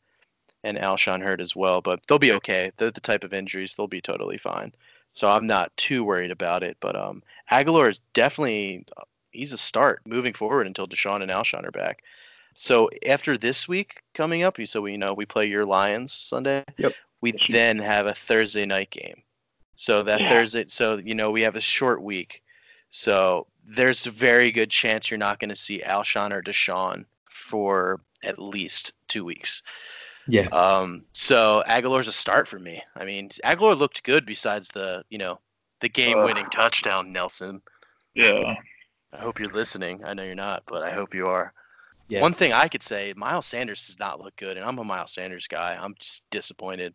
and Alshon hurt as well, but they'll be okay. They're the type of injuries, they'll be totally fine. So I'm not too worried about it, but um, Agholor is definitely he's a start moving forward until DeSean and Alshon are back. So after this week coming up, so we you know we play your Lions Sunday. Yep. We then have a Thursday night game. So that Yeah. Thursday, so you know we have a short week. So there's a very good chance you're not going to see Alshon or DeSean for at least two weeks. Yeah. Um, so Agholor's a start for me. I mean, Agholor looked good besides the you know the game-winning touchdown, Nelson. Yeah. I hope you're listening. I know you're not, but I hope you are. Yeah. One thing I could say, Miles Sanders does not look good, and I'm a Miles Sanders guy. I'm just disappointed.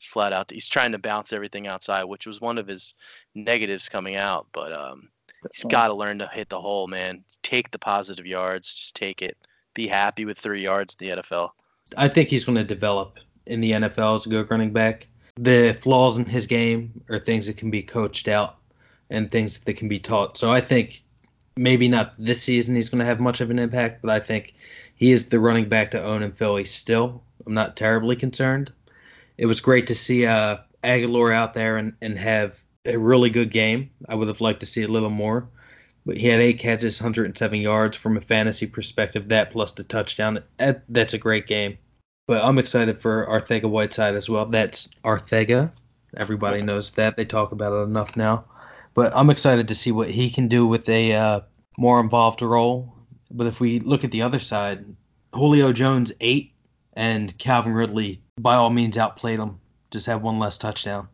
flat out. He's trying to bounce everything outside, which was one of his negatives coming out. But um, he's got to learn to hit the hole, man. Take the positive yards. Just take it. Be happy with three yards in the NFL. I think he's going to develop in the NFL as a good running back. The flaws in his game are things that can be coached out and things that can be taught. So I think maybe not this season he's going to have much of an impact, but I think he is the running back to own in Philly still. I'm not terribly concerned. It was great to see uh, Agholor out there and, and have a really good game. I would have liked to see a little more, but he had eight catches, 107 yards from a fantasy perspective. That plus the touchdown, that's a great game. But I'm excited for Arcega-Whiteside as well. That's Arthega. Everybody knows that. They talk about it enough now. But I'm excited to see what he can do with a uh, more involved role. But if we look at the other side, Julio Jones eight and Calvin Ridley by all means outplayed him. Just had one less touchdown.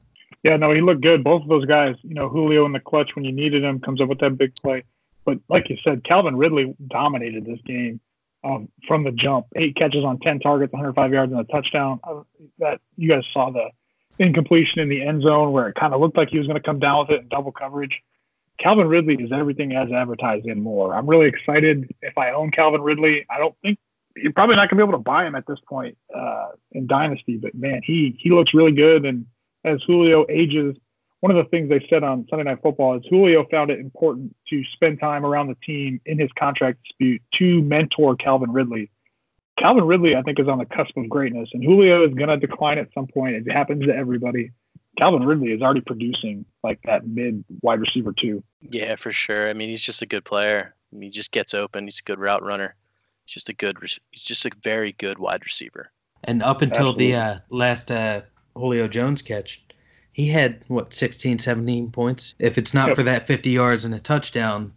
Yeah, no, he looked good. Both of those guys, you know, Julio in the clutch when you needed him comes up with that big play. But like you said, Calvin Ridley dominated this game um, from the jump. Eight catches on ten targets, 105 yards and a touchdown. Uh, that you guys saw the incompletion in the end zone where it kind of looked like he was going to come down with it in double coverage. Calvin Ridley is everything as advertised and more. I'm really excited. If I own Calvin Ridley, I don't think you're probably not going to be able to buy him at this point uh, in Dynasty, but man, he he looks really good. And as Julio ages, one of the things they said on Sunday Night Football is Julio found it important to spend time around the team in his contract dispute to mentor Calvin Ridley. Calvin Ridley, I think, is on the cusp of greatness, and Julio is going to decline at some point. It happens to everybody. Calvin Ridley is already producing like that mid wide receiver too. Yeah, for sure. I mean, he's just a good player. I mean, he just gets open. He's a good route runner. He's just a good. He's just a very good wide receiver. And up until Absolutely. the uh, last uh, Julio Jones catch, he had what 16, 17 points. If it's not yep. for that 50 yards and a touchdown,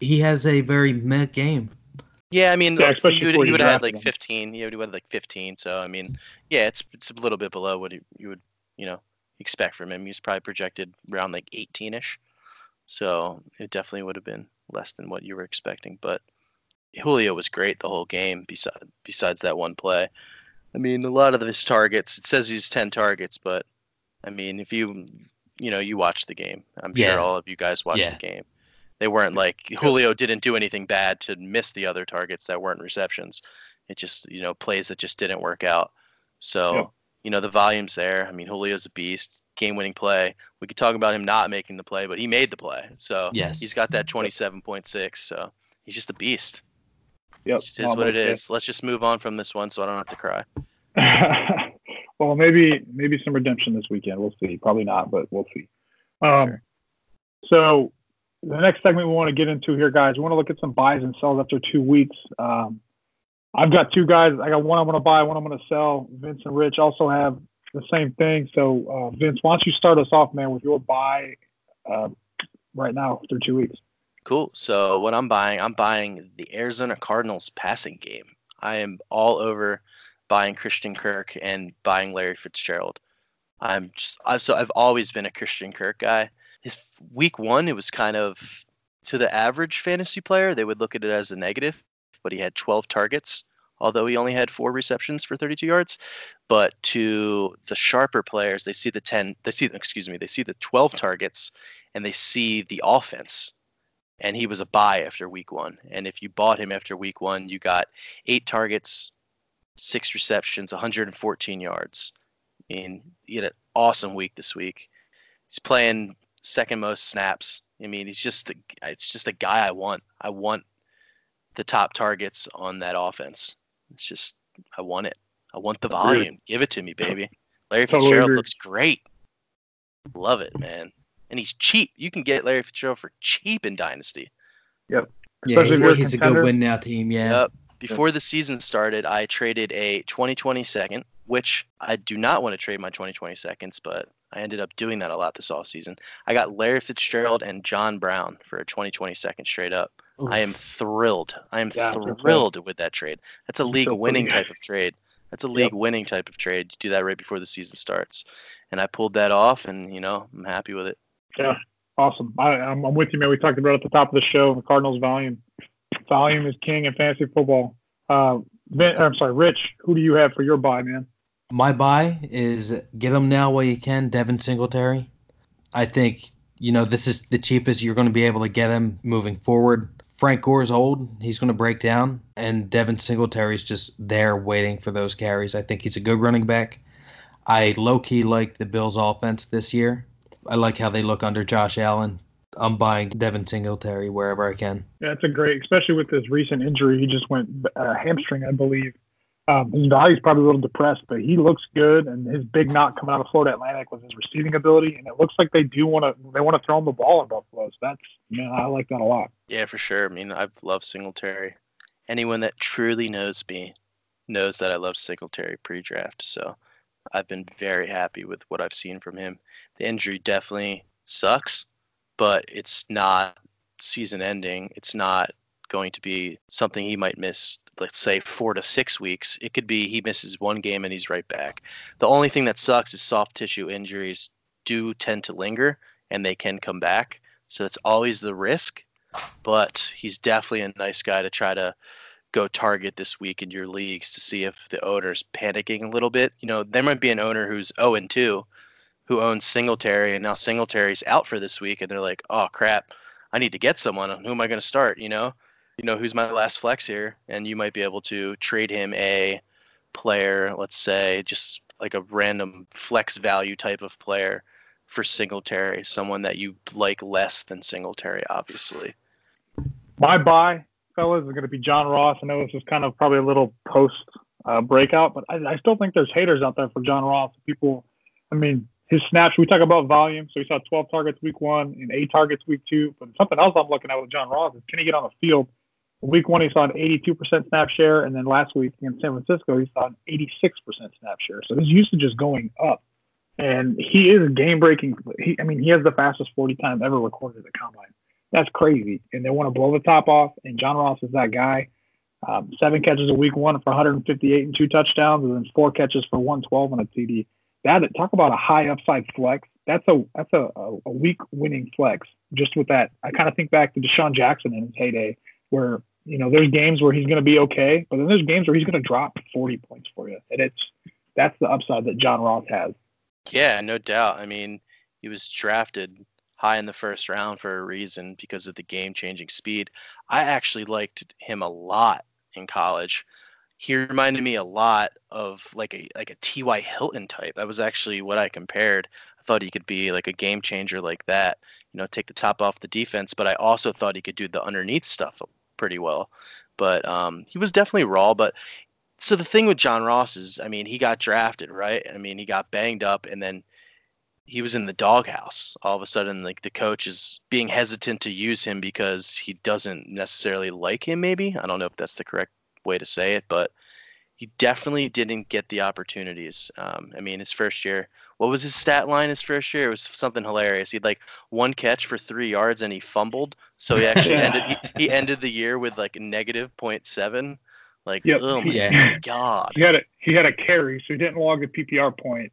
he has a very meh game. Yeah, I mean, yeah, he would, he would have had like 15. He would have had like 15. So I mean, yeah, it's it's a little bit below what you would you know expect from him. He's probably projected around like 18ish. So it definitely would have been less than what you were expecting. But Julio was great the whole game. Besides besides that one play, I mean, a lot of his targets. It says he's 10 targets, but I mean, if you you know you watch the game, I'm yeah. sure all of you guys watched yeah. the game. They weren't like Julio didn't do anything bad to miss the other targets that weren't receptions. It just you know plays that just didn't work out. So yeah. you know the volume's there. I mean Julio's a beast, game-winning play. We could talk about him not making the play, but he made the play. So yes. he's got that 27.6. So he's just a beast. Yep. It just is what it is. Let's just move on from this one, so I don't have to cry. well, maybe maybe some redemption this weekend. We'll see. Probably not, but we'll see. Um, sure. So the next segment we want to get into here, guys, we want to look at some buys and sells after two weeks. Um, I've got two guys. I got one I'm going to buy, one I'm going to sell. Vince and Rich also have the same thing. So, uh, Vince, why don't you start us off, man, with your buy uh, right now through two weeks? Cool. So, what I'm buying, I'm buying the Arizona Cardinals passing game. I am all over buying Christian Kirk and buying Larry Fitzgerald. I'm just, I've, so I've always been a Christian Kirk guy his week one, it was kind of to the average fantasy player, they would look at it as a negative, but he had 12 targets, although he only had four receptions for 32 yards. But to the sharper players, they see the 10, they see, excuse me, they see the 12 targets and they see the offense. And he was a buy after week one. And if you bought him after week one, you got eight targets, six receptions, 114 yards. I mean, he had an awesome week this week. He's playing second most snaps. I mean, he's just a, it's just a guy I want. I want the top targets on that offense. It's just I want it. I want the volume. Give it to me, baby. Larry totally Fitzgerald looks great. Love it, man. And he's cheap. You can get Larry Fitzgerald for cheap in Dynasty. Yep. Yeah, he's, he's a good win now team. Yeah. Yep. Before the season started, I traded a 2020 second, which I do not want to trade my 2020 seconds, but I ended up doing that a lot this off season. I got Larry Fitzgerald and John Brown for a 2020 second straight up. Oof. I am thrilled. I am yeah, thrilled with that trade. That's a league winning type of trade. That's a league yep. winning type of trade. You do that right before the season starts. And I pulled that off, and, you know, I'm happy with it. Yeah, awesome. I, am with you, man. We talked about at the top of the show the Cardinals' volume. Volume is king in fantasy football. Uh, I'm sorry, Rich, who do you have for your buy, man? My buy is get him now while you can, Devin Singletary. I think you know this is the cheapest you're going to be able to get him moving forward. Frank Gore's old; he's going to break down, and Devin Singletary's just there waiting for those carries. I think he's a good running back. I low key like the Bills' offense this year. I like how they look under Josh Allen. I'm buying Devin Singletary wherever I can. Yeah, it's a great, especially with this recent injury. He just went uh, hamstring, I believe. Um, his value's probably a little depressed, but he looks good. And his big knock coming out of Florida Atlantic was his receiving ability, and it looks like they do want to they want to throw him the ball in Buffalo. So that's man, I like that a lot. Yeah, for sure. I mean, I've loved Singletary. Anyone that truly knows me knows that I love Singletary pre-draft. So I've been very happy with what I've seen from him. The injury definitely sucks, but it's not season ending. It's not going to be something he might miss, let's say four to six weeks. It could be he misses one game and he's right back. The only thing that sucks is soft tissue injuries do tend to linger and they can come back. So that's always the risk, but he's definitely a nice guy to try to go target this week in your leagues to see if the owner's panicking a little bit. You know, there might be an owner who's 0 and 2 who owns Singletary and now Singletary's out for this week and they're like, "Oh crap, I need to get someone. Who am I going to start?" You know, you know who's my last flex here, and you might be able to trade him a player, let's say, just like a random flex value type of player for Singletary, someone that you like less than Singletary, obviously. My buy, fellas, is going to be John Ross. I know this is kind of probably a little post uh, breakout, but I, I, still think there's haters out there for John Ross. People, I mean, his snaps, we talk about volume. So he saw 12 targets week one and eight targets week two. But something else I'm looking at with John Ross is can he get on the field? Week one, he saw an 82% snap share. And then last week in San Francisco, he saw an 86% snap share. So his usage is going up. And he is game breaking. I mean, he has the fastest 40 time ever recorded at the combine. That's crazy. And they want to blow the top off. And John Ross is that guy. Um, seven catches a week one for 158 and two touchdowns, and then four catches for 112 on a TD. That talk about a high upside flex. That's a that's a, a week winning flex. Just with that, I kind of think back to DeSean Jackson in his heyday, where you know there's games where he's going to be okay, but then there's games where he's going to drop 40 points for you, and it's that's the upside that John Ross has. Yeah, no doubt. I mean, he was drafted high in the first round for a reason because of the game changing speed. I actually liked him a lot in college. He reminded me a lot of like a like a T.Y. Hilton type. That was actually what I compared. I thought he could be like a game changer like that, you know, take the top off the defense, but I also thought he could do the underneath stuff pretty well. But um, he was definitely raw, but so the thing with John Ross is, I mean, he got drafted, right? I mean, he got banged up and then he was in the doghouse. All of a sudden, like the coach is being hesitant to use him because he doesn't necessarily like him. Maybe I don't know if that's the correct way to say it, but he definitely didn't get the opportunities. Um, I mean, his first year, what was his stat line his first year? It was something hilarious. He had like one catch for three yards and he fumbled, so he actually ended he, he, ended the year with like negative 0.7. Like, yep. oh my yeah. god, he had a he had a carry, so he didn't log a PPR point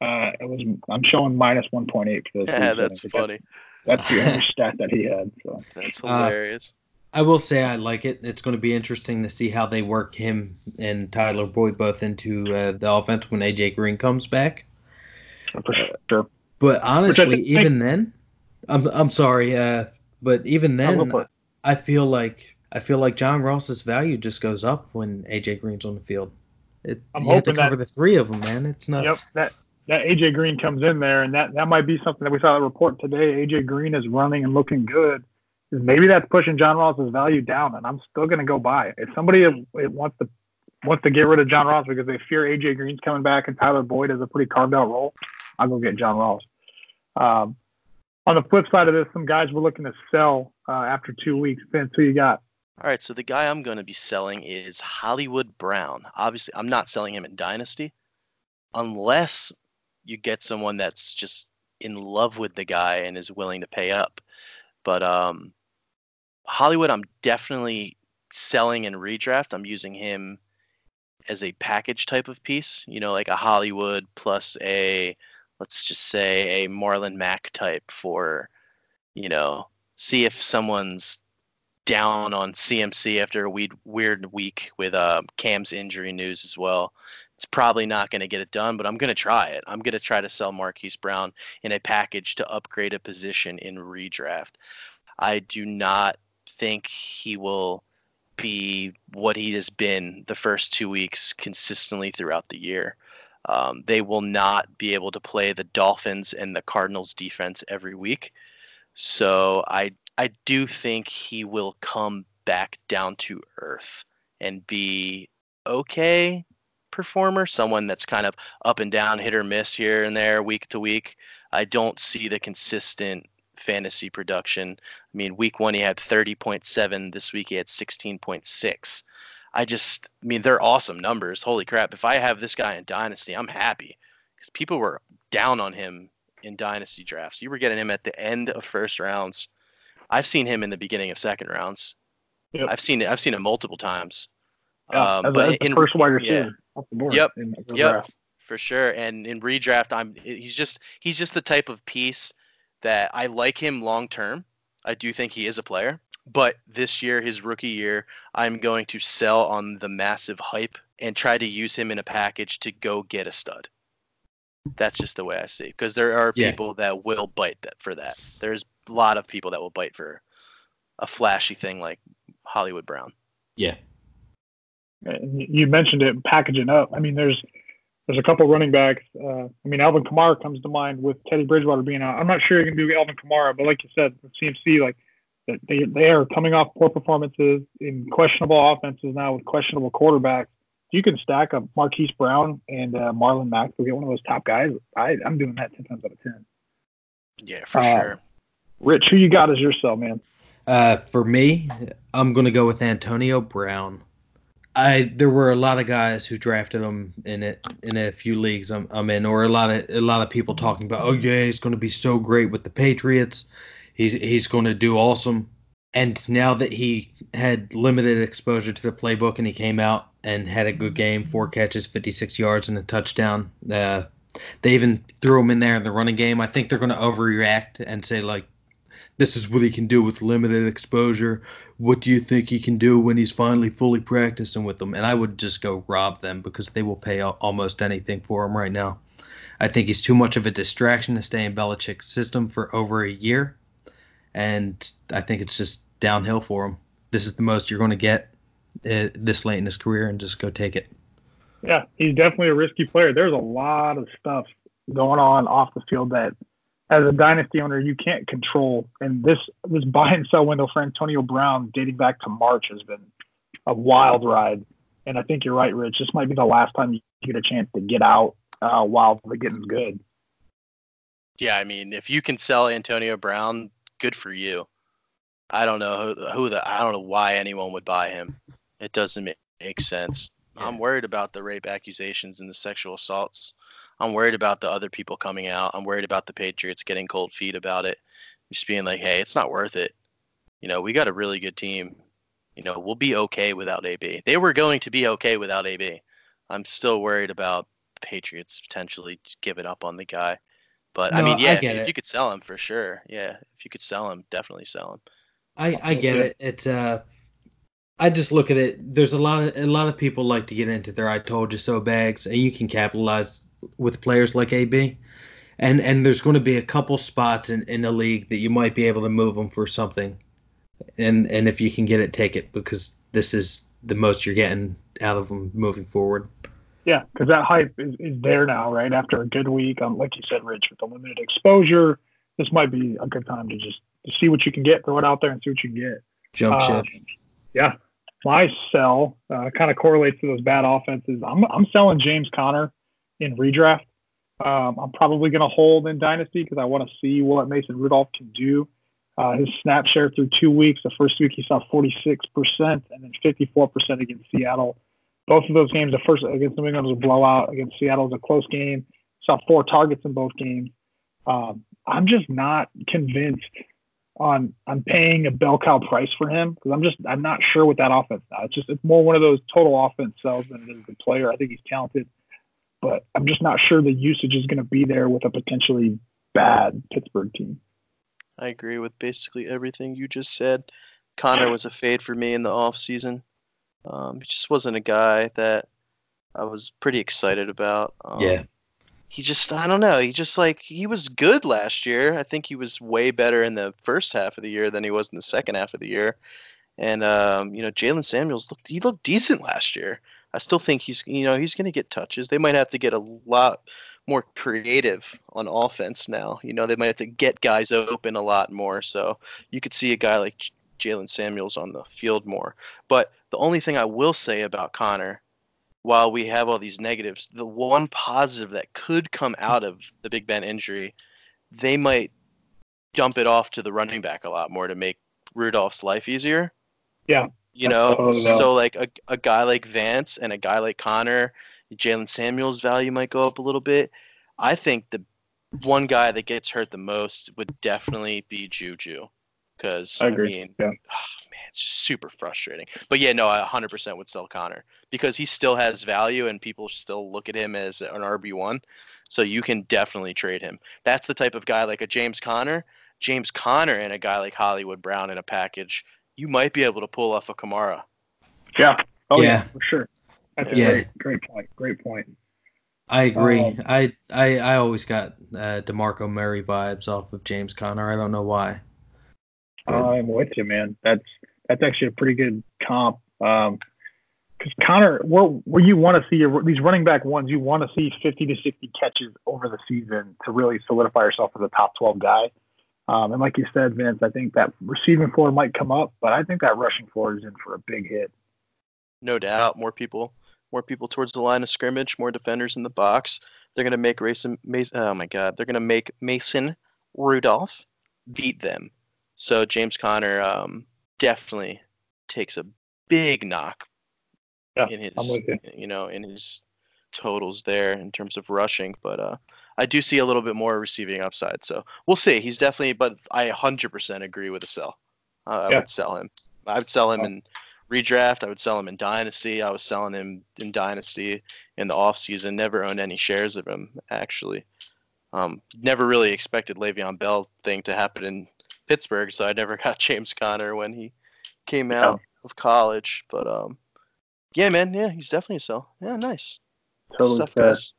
uh, it was I'm showing minus one point eight for this. Yeah, that's funny. That's, that's the only stat that he had. So that's uh, hilarious. Uh, I will say I like it. It's going to be interesting to see how they work him and Tyler Boyd both into uh, the offense when AJ Green comes back. For sure. But honestly, even then, I'm I'm sorry, uh, but even then, I feel like I feel like John Ross's value just goes up when AJ Green's on the field. It, I'm you have to cover that, the three of them, man. It's nuts. Yep, that that AJ Green comes in there, and that that might be something that we saw a report today. AJ Green is running and looking good. Maybe that's pushing John Ross's value down, and I'm still going to go buy. If somebody wants to wants to get rid of John Ross because they fear AJ Green's coming back and Tyler Boyd has a pretty carved out role, I'll go get John Ross. Um, on the flip side of this, some guys were looking to sell uh, after two weeks. Vince, who you got? All right, so the guy I'm going to be selling is Hollywood Brown. Obviously, I'm not selling him in Dynasty unless you get someone that's just in love with the guy and is willing to pay up. But um, Hollywood, I'm definitely selling in redraft. I'm using him as a package type of piece, you know, like a Hollywood plus a, let's just say, a Marlon Mack type for, you know, see if someone's down on CMC after a weird, weird week with uh, Cam's injury news as well It's probably not going to get it done, but I'm going to try it. I'm going to try to sell Marquise Brown in a package to upgrade a position in redraft. I do not think he will be what he has been the first two weeks consistently throughout the year. Um, they will not be able to play the Dolphins and the Cardinals defense every week. So I I do think he will come back down to earth and be okay performer, someone that's kind of up and down, hit or miss here and there, week to week. I don't see the consistent fantasy production. I mean, week one he had 30.7. This week he had 16.6. I just, I mean, they're awesome numbers. Holy crap. If I have this guy in Dynasty, I'm happy because people were down on him in Dynasty drafts. You were getting him at the end of first rounds. I've seen him in the beginning of second rounds. Yep. I've seen it. I've seen it multiple times. Yeah, um, but in, first wide receiver yeah. Off the board. Yep. yep. Draft. For sure. And in redraft, I'm he's just he's just the type of piece that I like him long term. I do think he is a player. But this year, his rookie year, I'm going to sell on the massive hype and try to use him in a package to go get a stud. That's just the way I see. Because there are yeah. people that will bite that for that. There's a lot of people that will bite for a flashy thing like Hollywood Brown. Yeah. You mentioned it, packaging up. I mean, there's there's a couple running backs. Uh, I mean, Alvin Kamara comes to mind with Teddy Bridgewater being out. I'm not sure you can do Alvin Kamara, but like you said, with CMC, like they they are coming off poor performances in questionable offenses now with questionable quarterbacks. You can stack up Marquise Brown and uh, Marlon Mack to get one of those top guys. I, I'm doing that ten times out of ten. Yeah, for uh, sure. Rich, who you got as your sell, man? Uh, for me, I'm gonna go with Antonio Brown. I there were a lot of guys who drafted him in it in a few leagues I'm, I'm in, or a lot of a lot of people talking about, oh yeah, he's going to be so great with the Patriots, he's he's going to do awesome. And now that he had limited exposure to the playbook and he came out and had a good game, four catches, 56 yards, and a touchdown. Uh, they even threw him in there in the running game. I think they're going to overreact and say like, this is what he can do with limited exposure. What do you think he can do when he's finally fully practicing with them? And I would just go rob them because they will pay almost anything for him right now. I think he's too much of a distraction to stay in Belichick's system for over a year. And I think it's just downhill for him. This is the most you're going to get uh, this late in his career and just go take it. Yeah, he's definitely a risky player. There's a lot of stuff going on off the field that as a dynasty owner you can't control. And this this buy and sell window for Antonio Brown dating back to March has been a wild ride. And I think you're right, Rich. This might be the last time you get a chance to get out uh, while the getting's good. Yeah, I mean, if you can sell Antonio Brown, good for you. I don't know who, who the I don't know why anyone would buy him. It doesn't make, make sense. Yeah. I'm worried about the rape accusations and the sexual assaults I'm worried about the other people coming out. I'm worried about the Patriots getting cold feet about it. Just being like, hey, it's not worth it. You know, we got a really good team. You know, we'll be okay without AB. They were going to be okay without AB. I'm still worried about the Patriots potentially giving up on the guy. But no, I mean, yeah, I if, if, you could sell him for sure. Yeah, if you could sell him, definitely sell him. I I get it. It's uh I just look at it. There's a lot of a lot of people like to get into their "I told you so" bags, and you can capitalize with players like AB. And and there's going to be a couple spots in, in the league that you might be able to move them for something. And and if you can get it, take it because this is the most you're getting out of them moving forward. Yeah, because that hype is, is there now, right? After a good week, um, like you said, Rich, with the limited exposure, this might be a good time to just to see what you can get, throw it out there, and see what you can get. Jump uh, ship. Yeah, my sell uh, kind of correlates to those bad offenses. I'm I'm selling James Conner in redraft. Um, I'm probably going to hold in Dynasty because I want to see what Mason Rudolph can do. Uh, his snap share through two weeks. The first week he saw 46% and then 54% against Seattle. Both of those games, the first against New England was a blowout. Against Seattle was a close game. Saw four targets in both games. Um, I'm just not convinced on on paying a bell cow price for him because I'm just I'm not sure with that offense now. It's just it's more one of those total offense sells than it is the player. I think he's talented but I'm just not sure the usage is going to be there with a potentially bad Pittsburgh team. I agree with basically everything you just said. Conner was a fade for me in the off season. Um, he just wasn't a guy that I was pretty excited about. Um, yeah. He just, I don't know. He just like, he was good last year. I think he was way better in the first half of the year than he was in the second half of the year. And, um, you know, Jaylen Samuels looked, he looked decent last year. I still think he's, you know, he's going to get touches. They might have to get a lot more creative on offense now. You know, they might have to get guys open a lot more. So you could see a guy like Jaylen Samuels on the field more. But the only thing I will say about Conner, while we have all these negatives, the one positive that could come out of the Big Ben injury, they might dump it off to the running back a lot more to make Rudolph's life easier. Yeah. You know, so like a, a guy like Vance and a guy like Conner, Jaylen Samuels' value might go up a little bit. I think the one guy that gets hurt the most would definitely be Juju. Because, I, I mean, yeah. oh, it's super frustrating. But yeah, no, I 100% would sell Conner because he still has value and people still look at him as an RB1. So you can definitely trade him. That's the type of guy like a James Conner. James Conner and a guy like Hollywood Brown in a package, you might be able to pull off a Kamara. Yeah. Oh yeah, yeah for sure. That's yeah. a great, great point. Great point. I agree. Um, I, I I always got uh, Demarco Murray vibes off of James Conner. I don't know why. I'm with you, man. That's that's actually a pretty good comp. Um, because Conner, where, where you want to see your, these running back ones, you want to see 50 to 60 catches over the season to really solidify yourself as a top 12 guy. Um, and like you said, Vince, I think that receiving floor might come up, but I think that rushing floor is in for a big hit. No doubt, more people, more people towards the line of scrimmage, more defenders in the box. They're going to make Mason, Mason. Oh my God, they're going to make Mason Rudolph beat them. So James Conner, um, definitely takes a big knock yeah, in his you. you. know in his totals there in terms of rushing but uh I do see a little bit more receiving upside so we'll see he's definitely but I 100% agree with the sell uh, I would sell him I would sell him oh. in redraft I would sell him in dynasty I was selling him in dynasty in the off season never owned any shares of him actually um, never really expected Le'Veon Bell thing to happen in Pittsburgh, so I never got James Conner when he came out yeah. of college. But um, yeah, man, yeah, he's definitely a sell. Yeah, nice. Totally Stuff, guys.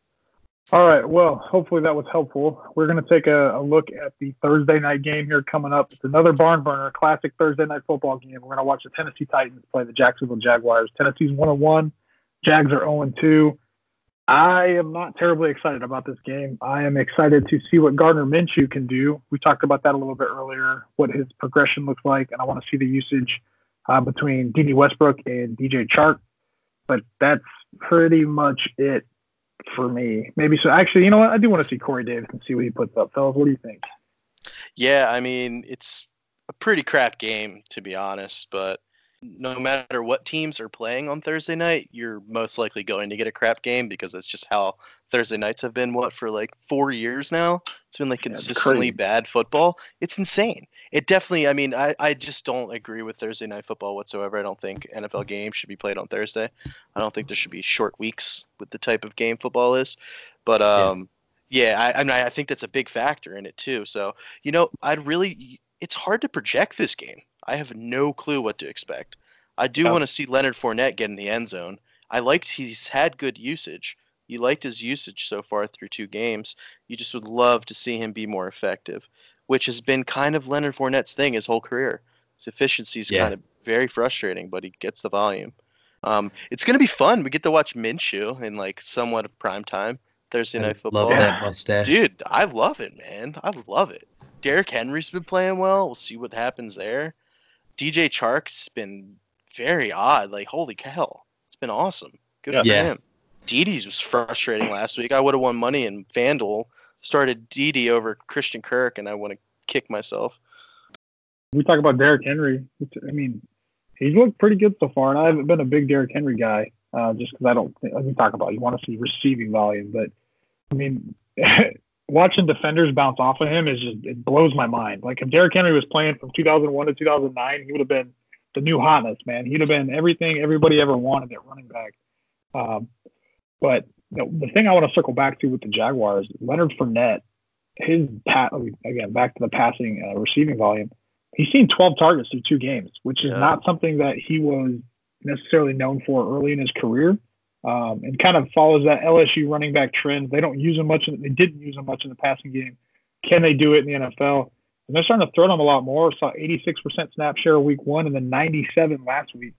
All right. Well, hopefully that was helpful. We're going to take a, a, look at the Thursday night game here coming up. It's another barn burner, classic Thursday night football game. We're going to watch the Tennessee Titans play the Jacksonville Jaguars. Tennessee's 1 1. Jags are 0 2. I am not terribly excited about this game. I am excited to see what Gardner Minshew can do. We talked about that a little bit earlier, what his progression looks like, and I want to see the usage uh, between Dede Westbrook and DJ Chark. But that's pretty much it for me. Maybe so. Actually, you know what? I do want to see Corey Davis and see what he puts up, fellas. What do you think? Yeah, I mean, it's a pretty crap game to be honest, but no matter what teams are playing on Thursday night, you're most likely going to get a crap game because that's just how Thursday nights have been. What for like four years now? It's been like consistently yeah, bad football. It's insane. It definitely. I mean, I I just don't agree with Thursday night football whatsoever. I don't think NFL games should be played on Thursday. I don't think there should be short weeks with the type of game football is. But um, yeah, yeah I I, mean, I think that's a big factor in it too. So you know, I'd really. It's hard to project this game I have no clue what to expect. I do oh. want to see Leonard Fournette get in the end zone. I liked he's had good usage. You liked his usage so far through two games. You just would love to see him be more effective, which has been kind of Leonard Fournette's thing his whole career. His efficiency is yeah. kind of very frustrating, but he gets the volume. Um, it's going to be fun. We get to watch Minshew in like somewhat of prime time Thursday night football. Love that mustache, dude. I love it, man. I love it. Derrick Henry's been playing well. We'll see what happens there. DJ Chark's been very odd. Like, holy cow, it's been awesome. Good yeah. for yeah. him. Dede's was frustrating last week. I would have won money in FanDuel. Started Dede over Christian Kirk, and I want to kick myself. We talk about Derrick Henry. I mean, he's looked pretty good so far, and I haven't been a big Derrick Henry guy, uh, just because I don't. Like we talk about, you want to see receiving volume, but I mean, watching defenders bounce off of him is just it blows my mind. Like if Derrick Henry was playing from 2001 to 2009, he would have been the new hotness, man. He'd have been everything everybody ever wanted at running back. Um, but the, the thing I want to circle back to with the Jaguars, Leonard Fournette, his pat again back to the passing uh, receiving volume. He's seen 12 targets through two games, which is yeah. not something that he was necessarily known for early in his career. um, and kind of follows that LSU running back trend. They don't use him much. In, they didn't use him much in the passing game. Can they do it in the NFL? And they're starting to throw him a lot more. Saw 86% snap share week one and then 97 last week.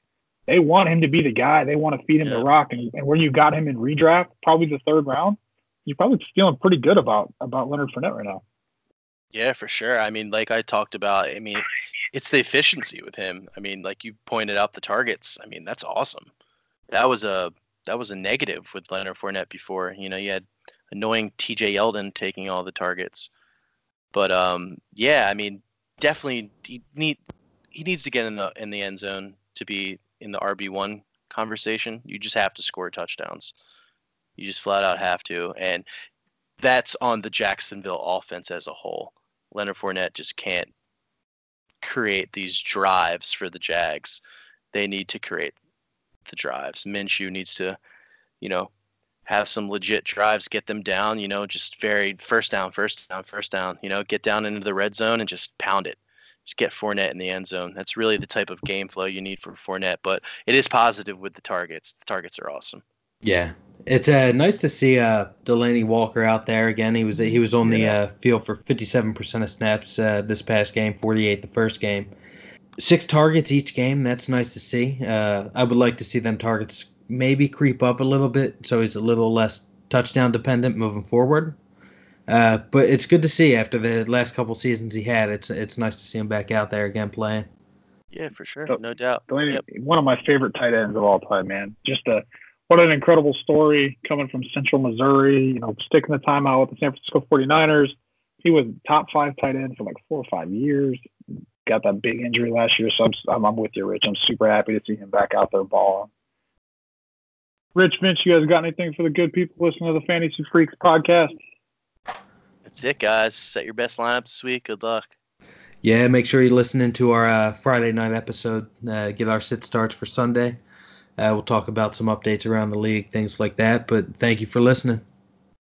They want him to be the guy. They want to feed him yeah. the rock. And, and where you got him in redraft, probably the third round, you're probably feeling pretty good about about Leonard Fournette right now. Yeah, for sure. I mean, like I talked about, I mean, it's the efficiency with him. I mean, like you pointed out the targets. I mean, that's awesome. That was a that was a negative with Leonard Fournette before. You know, you had annoying TJ Yeldon taking all the targets. But um, yeah, I mean, definitely he need he needs to get in the in the end zone to be in the RB one conversation. You just have to score touchdowns. You just flat out have to, and that's on the Jacksonville offense as a whole. Leonard Fournette just can't create these drives for the Jags. They need to create the drives. Minshew needs to, you know, have some legit drives, get them down, you know, just very first down, first down, first down, you know, get down into the red zone and just pound it. Just get Fournette in the end zone. That's really the type of game flow you need for Fournette, but it is positive with the targets. The targets are awesome. Yeah. It's uh, nice to see uh, Delanie Walker out there again. He was he was on the uh, field for 57% of snaps uh, this past game, 48 the first game. Six targets each game. That's nice to see. Uh, I would like to see them targets maybe creep up a little bit, so he's a little less touchdown dependent moving forward. Uh, but it's good to see after the last couple seasons he had. It's it's nice to see him back out there again playing. Yeah, for sure, no doubt. yep. One of my favorite tight ends of all time, man. Just a what an incredible story coming from Central Missouri. You know, sticking the time out with the San Francisco 49ers. He was top five tight end for like four or five years. Got that big injury last year, so I'm, I'm with you, Rich. I'm super happy to see him back out there balling. Rich, Vince, you guys got anything for the good people listening to the Fantasy Freaks podcast? That's it, guys. Set your best lineup this week. Good luck. Yeah, make sure you listen into our uh, Friday night episode. Uh, get our sit starts for Sunday. Uh, we'll talk about some updates around the league, things like that. But thank you for listening.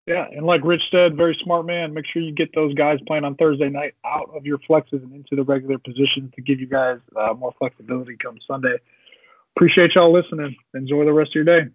Yeah, and like Rich said, very smart man. Make sure you get those guys playing on Thursday night out of your flexes and into the regular positions to give you guys uh, more flexibility come Sunday. Appreciate y'all listening. Enjoy the rest of your day.